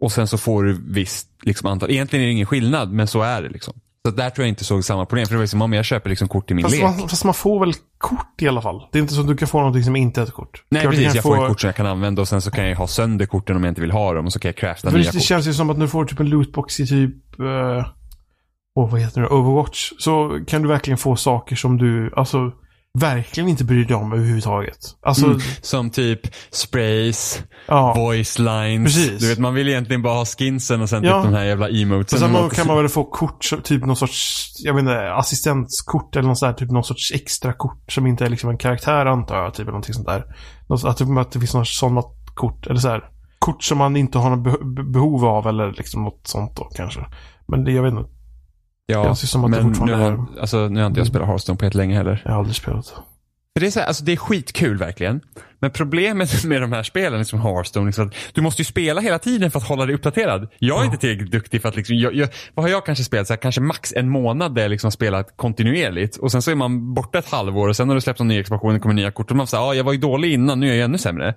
och sen så får du visst liksom, antal. Egentligen är det ingen skillnad, men så är det liksom. Så där tror jag inte såg samma problem. För det var liksom, om jag köper liksom kort i min Fast lek. man, fast man får väl kort i alla fall? Det är inte så att du kan få någonting som inte är ett kort. Nej Klart precis, jag får ett kort som jag kan använda och sen så kan jag ha sönder korten om jag inte vill ha dem och så kan jag crafta nya det, det kort. känns ju som att nu får du typ en lootbox i typ... Uh, oh, vad heter det? Overwatch. Så kan du verkligen få saker som du, alltså, verkligen inte bryr dig om överhuvudtaget. Alltså, Mm, som typ sprays, ja. voice lines. Precis. Du vet man vill egentligen bara ha skinsen och sen Ja. typ de här jävla emotesen. Sen Man- kan man väl få kort, typ någon sorts, jag vet inte, assistentskort eller något sånt där, typ någon sorts extra kort som inte är liksom en karaktär antar jag, typ eller någonting sånt där. Att, typ, att det finns några sådana kort, eller så här, kort som man inte har något be- behov av eller liksom något sånt då kanske. Men det, jag vet inte, Ja, känns ju som att det men nu fortfarande har, är- alltså, nu har inte jag spelat Hearthstone på helt länge heller. jag har aldrig spelat. För det, är så här, alltså, det är skitkul verkligen. Men problemet (laughs) med de här spelen, liksom Hearthstone, liksom, att du måste ju spela hela tiden för att hålla dig uppdaterad. Jag är inte tillräckligt duktig för att, liksom, jag, jag, vad har jag kanske spelat? Så här, kanske max en månad där jag liksom spelat kontinuerligt. Och sen så är man borta ett halvår och sen har du släppt en ny expansion och kommer nya kort. Och man säger, ja jag var ju dålig innan, nu är jag ännu sämre.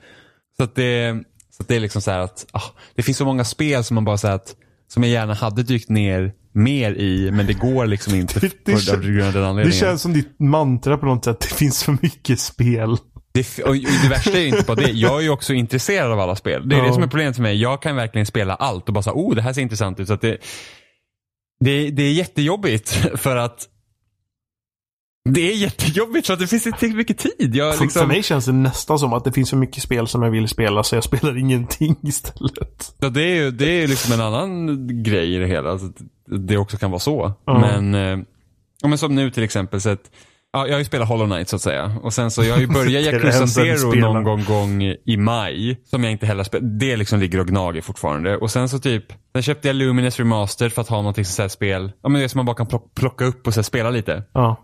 Så att det, så att det är liksom så här att, ah, det finns så många spel som man bara säger att, som jag gärna hade dykt ner mer i, men det går liksom inte (laughs) Det- det på kän- den Det känns som ditt mantra på något sätt. Det finns för mycket spel. Det, och det värsta är ju inte bara det, jag är ju också intresserad av alla spel. Det är Ja. det som är problemet för mig. Jag kan verkligen spela allt och bara säga, oh det här ser intressant ut. Så det, det, det är jättejobbigt (laughs) för att det är jättejobbigt för att det finns inte tillräckligt mycket tid. Jag, För, liksom, för mig känns det nästan som att det finns för mycket spel som jag vill spela så jag spelar ingenting (laughs) istället. Ja, det är ju det är liksom en annan grej i det hela. Alltså, det också kan vara så. Ja. Men, eh, men som nu till exempel. Så att, ja, jag har ju spelat Hollow Knight så att säga. Och sen så jag har ju (laughs) börjat Yakuza Zero någon gång, gång i maj. Som jag inte heller spelat. Det liksom ligger och gnager fortfarande. Och sen så typ, sen köpte jag Luminous Remastered för att ha någonting sånt här spel. Ja men det som man bara kan plock- plocka upp och så spela lite. Ja.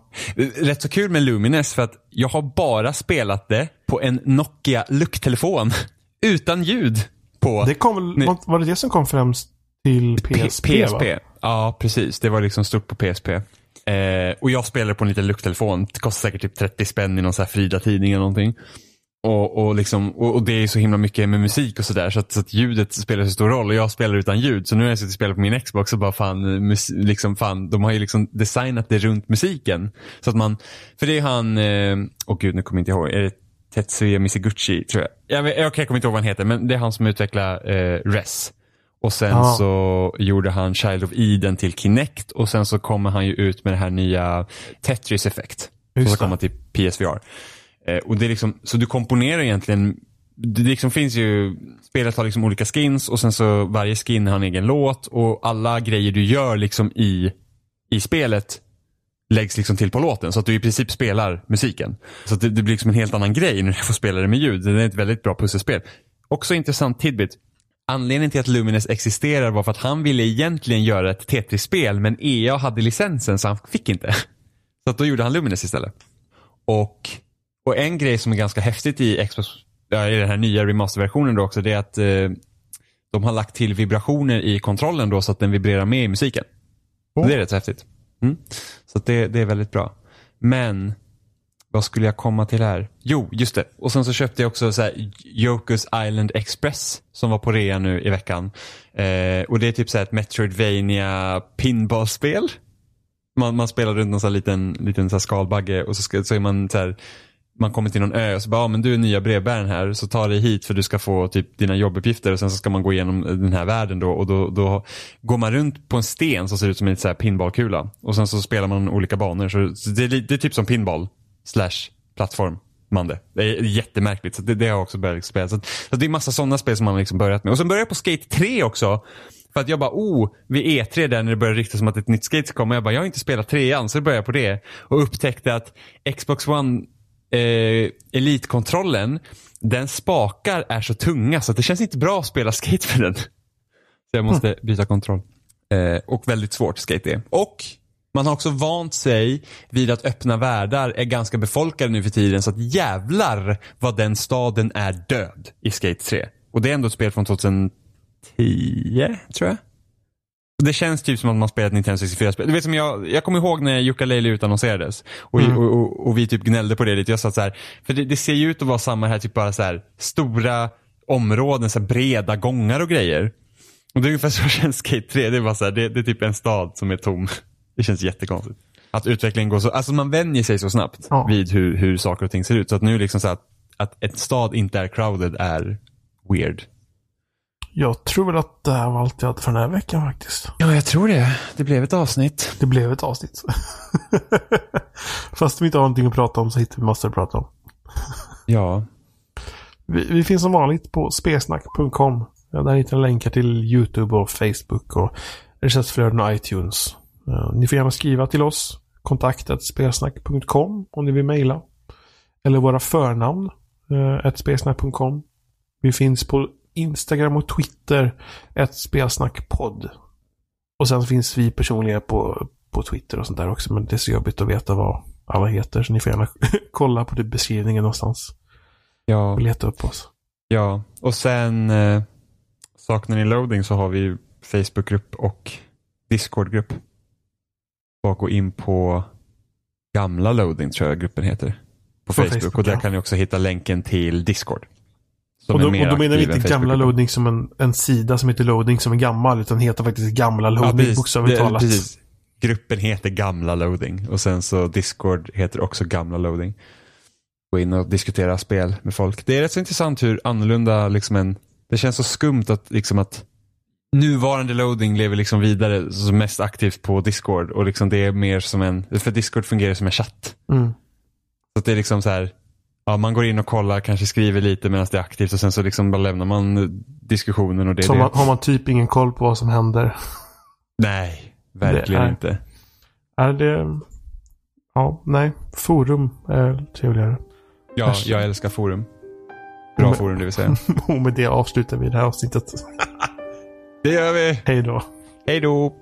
Rätt så kul med Lumines för att jag har bara spelat det på en Nokia lucktelefon. (laughs) Utan ljud på. Det kom var- det det som kom främst till PSP? P- Va? PSP. Ja, precis. Det var liksom stort på PSP. Eh, och jag spelade på en liten lukttelefon. Det kostar säkert typ 30 spänn i någon så här Frida-tidning eller någonting. Och, och, liksom, och, och det är så himla mycket med musik och sådär så att, så att ljudet spelar så stor roll och jag spelar utan ljud. Så nu har jag suttit och spelat på min Xbox och bara fan, mus, liksom fan, de har ju liksom designat det runt musiken. Så att man, för det är han, eh, åh gud nu kommer jag inte ihåg, är det Tetsuya Miseguchi tror jag. Jag, jag, jag kommer inte ihåg vad han heter men det är han som utvecklar eh, Res. Och sen Ja. så gjorde han Child of Eden till Kinect och sen så kommer han ju ut med det här nya Tetris Effect. Som ska komma till PSVR. Eh, och det är liksom, så du komponerar egentligen det liksom finns ju, spelet har liksom olika skins och sen så varje skin har en egen låt och alla grejer du gör liksom i, i spelet läggs liksom till på låten så att du i princip spelar musiken. Så att det, det blir liksom en helt annan grej när du får spela det med ljud. Det är ett väldigt bra pusselspel. Också intressant tidbit. Anledningen till att Lumines existerar var för att han ville egentligen göra ett Tetris-spel men EA hade licensen så han fick inte. (laughs) Så att då gjorde han Lumines istället. Och, och en grej som är ganska häftigt i Xbox, ja, i den här nya remasterversionen då också det är att eh, de har lagt till vibrationer i kontrollen då så att den vibrerar med i musiken. Oh. Det är rätt så häftigt. Mm. Så det, det är väldigt bra. Men vad skulle jag komma till här? Jo, just det. Och sen så köpte jag också så här Yokus Island Express som var på rea nu i veckan. Eh, och det är typ så här ett Metroidvania pinballspel. Man, man spelar runt någon sån här liten, liten så här skalbagge och så, ska, så är man så här man kommer till någon ö och så bara, ja, men du är nya brevbäraren här så ta dig hit för du ska få typ dina jobbuppgifter och sen så ska man gå igenom den här världen då och då, då går man runt på en sten som ser ut som en så här pinballkula och sen så spelar man olika banor så, det, är, det är typ som pinball slash plattform. Man det. är jättemärkligt så det, det har jag också börjat spela. Så, så det är massa sådana spel som man har liksom börjat med. Och sen började jag på Skate 3 också. För att jag bara, oh, vid E3 där när det började ryktas som att ett nytt skate ska komma. Jag bara, jag har inte spelat trean så började jag på det. Och upptäckte att Xbox One eh, Elite-kontrollen, den spakar är så tunga så det känns inte bra att spela skate med den. Så jag måste byta kontroll. Eh, och väldigt svårt skate är. Och man har också vant sig vid att öppna världar är ganska befolkade nu för tiden så att jävlar vad den staden är död i Skate 3. Och det är ändå ett spel från 2010 tror jag. Det känns typ som att man spelat Nintendo 64-spel. Du vet som jag, jag kommer ihåg när Yooka-Laylee utannonserades. Och, Mm. och, och, och vi typ gnällde på det lite. Jag sa så här, för det, det ser ju ut att vara samma här, typ bara så här stora områden, så här breda gångar och grejer. Och det är ungefär så (laughs) känns Skate 3. Det är bara så här, det, det är typ en stad som är tom. Det känns jättekonstigt. Att utvecklingen går så, alltså man vänjer sig så snabbt Ja. vid hur, hur saker och ting ser ut. Så att nu liksom så att, att ett stad inte är crowded är weird. Jag tror väl att det här var allt jag hade för den här veckan faktiskt. Ja, jag tror det. Det blev ett avsnitt. Det blev ett avsnitt. (laughs) Fast vi inte har någonting att prata om så hittar vi massor att prata om. Ja. Vi, vi finns som vanligt på spesnack.com. Där hittar ni länkar till YouTube och Facebook och recensflöden och iTunes. Eh, ni får gärna skriva till oss. Kontaktat spelsnack.com om ni vill mejla. Eller våra förnamn. Uh, spelsnack.com. Vi finns på Instagram och Twitter. Ett spelsnackpodd. Och sen finns vi personliga på, på Twitter och sånt där också. Men det är så jobbigt att veta vad alla heter. Så ni får gärna (laughs) kolla på det beskrivningen någonstans. Ja. Och leta upp oss. Ja. Och sen eh, saknar ni loading så har vi Facebookgrupp och Discordgrupp. Bara gå in på gamla loading tror jag gruppen heter. På, På Facebook. Facebook, och där ja. kan ni också hitta länken till Discord. Och då, och då menar vi inte gamla loading som en, en sida som heter loading som är gammal. Utan heter faktiskt gamla Ja, loading precis. bokstavligt talat. precis. Gruppen heter gamla loading och sen så Discord heter också gamla loading. Gå in och diskutera spel med folk. Det är rätt så intressant hur annorlunda liksom en, det känns så skumt att liksom att nuvarande loading lever liksom vidare mest aktivt på Discord och liksom det är mer som en, för Discord fungerar som en chatt. Mm. Så det är liksom så här, ja man går in och kollar, kanske skriver lite medan det är aktivt och sen så liksom bara lämnar man diskussionen och det Så det. man, har man typ ingen koll på vad som händer. Nej, verkligen Det är- inte. Är det... Ja, nej. Forum är trevligare. Ja, jag älskar forum. Bra forum det vill säga. (laughs) Och med det avslutar vi det här avsnittet. Det gör vi. Hej då. Hej då.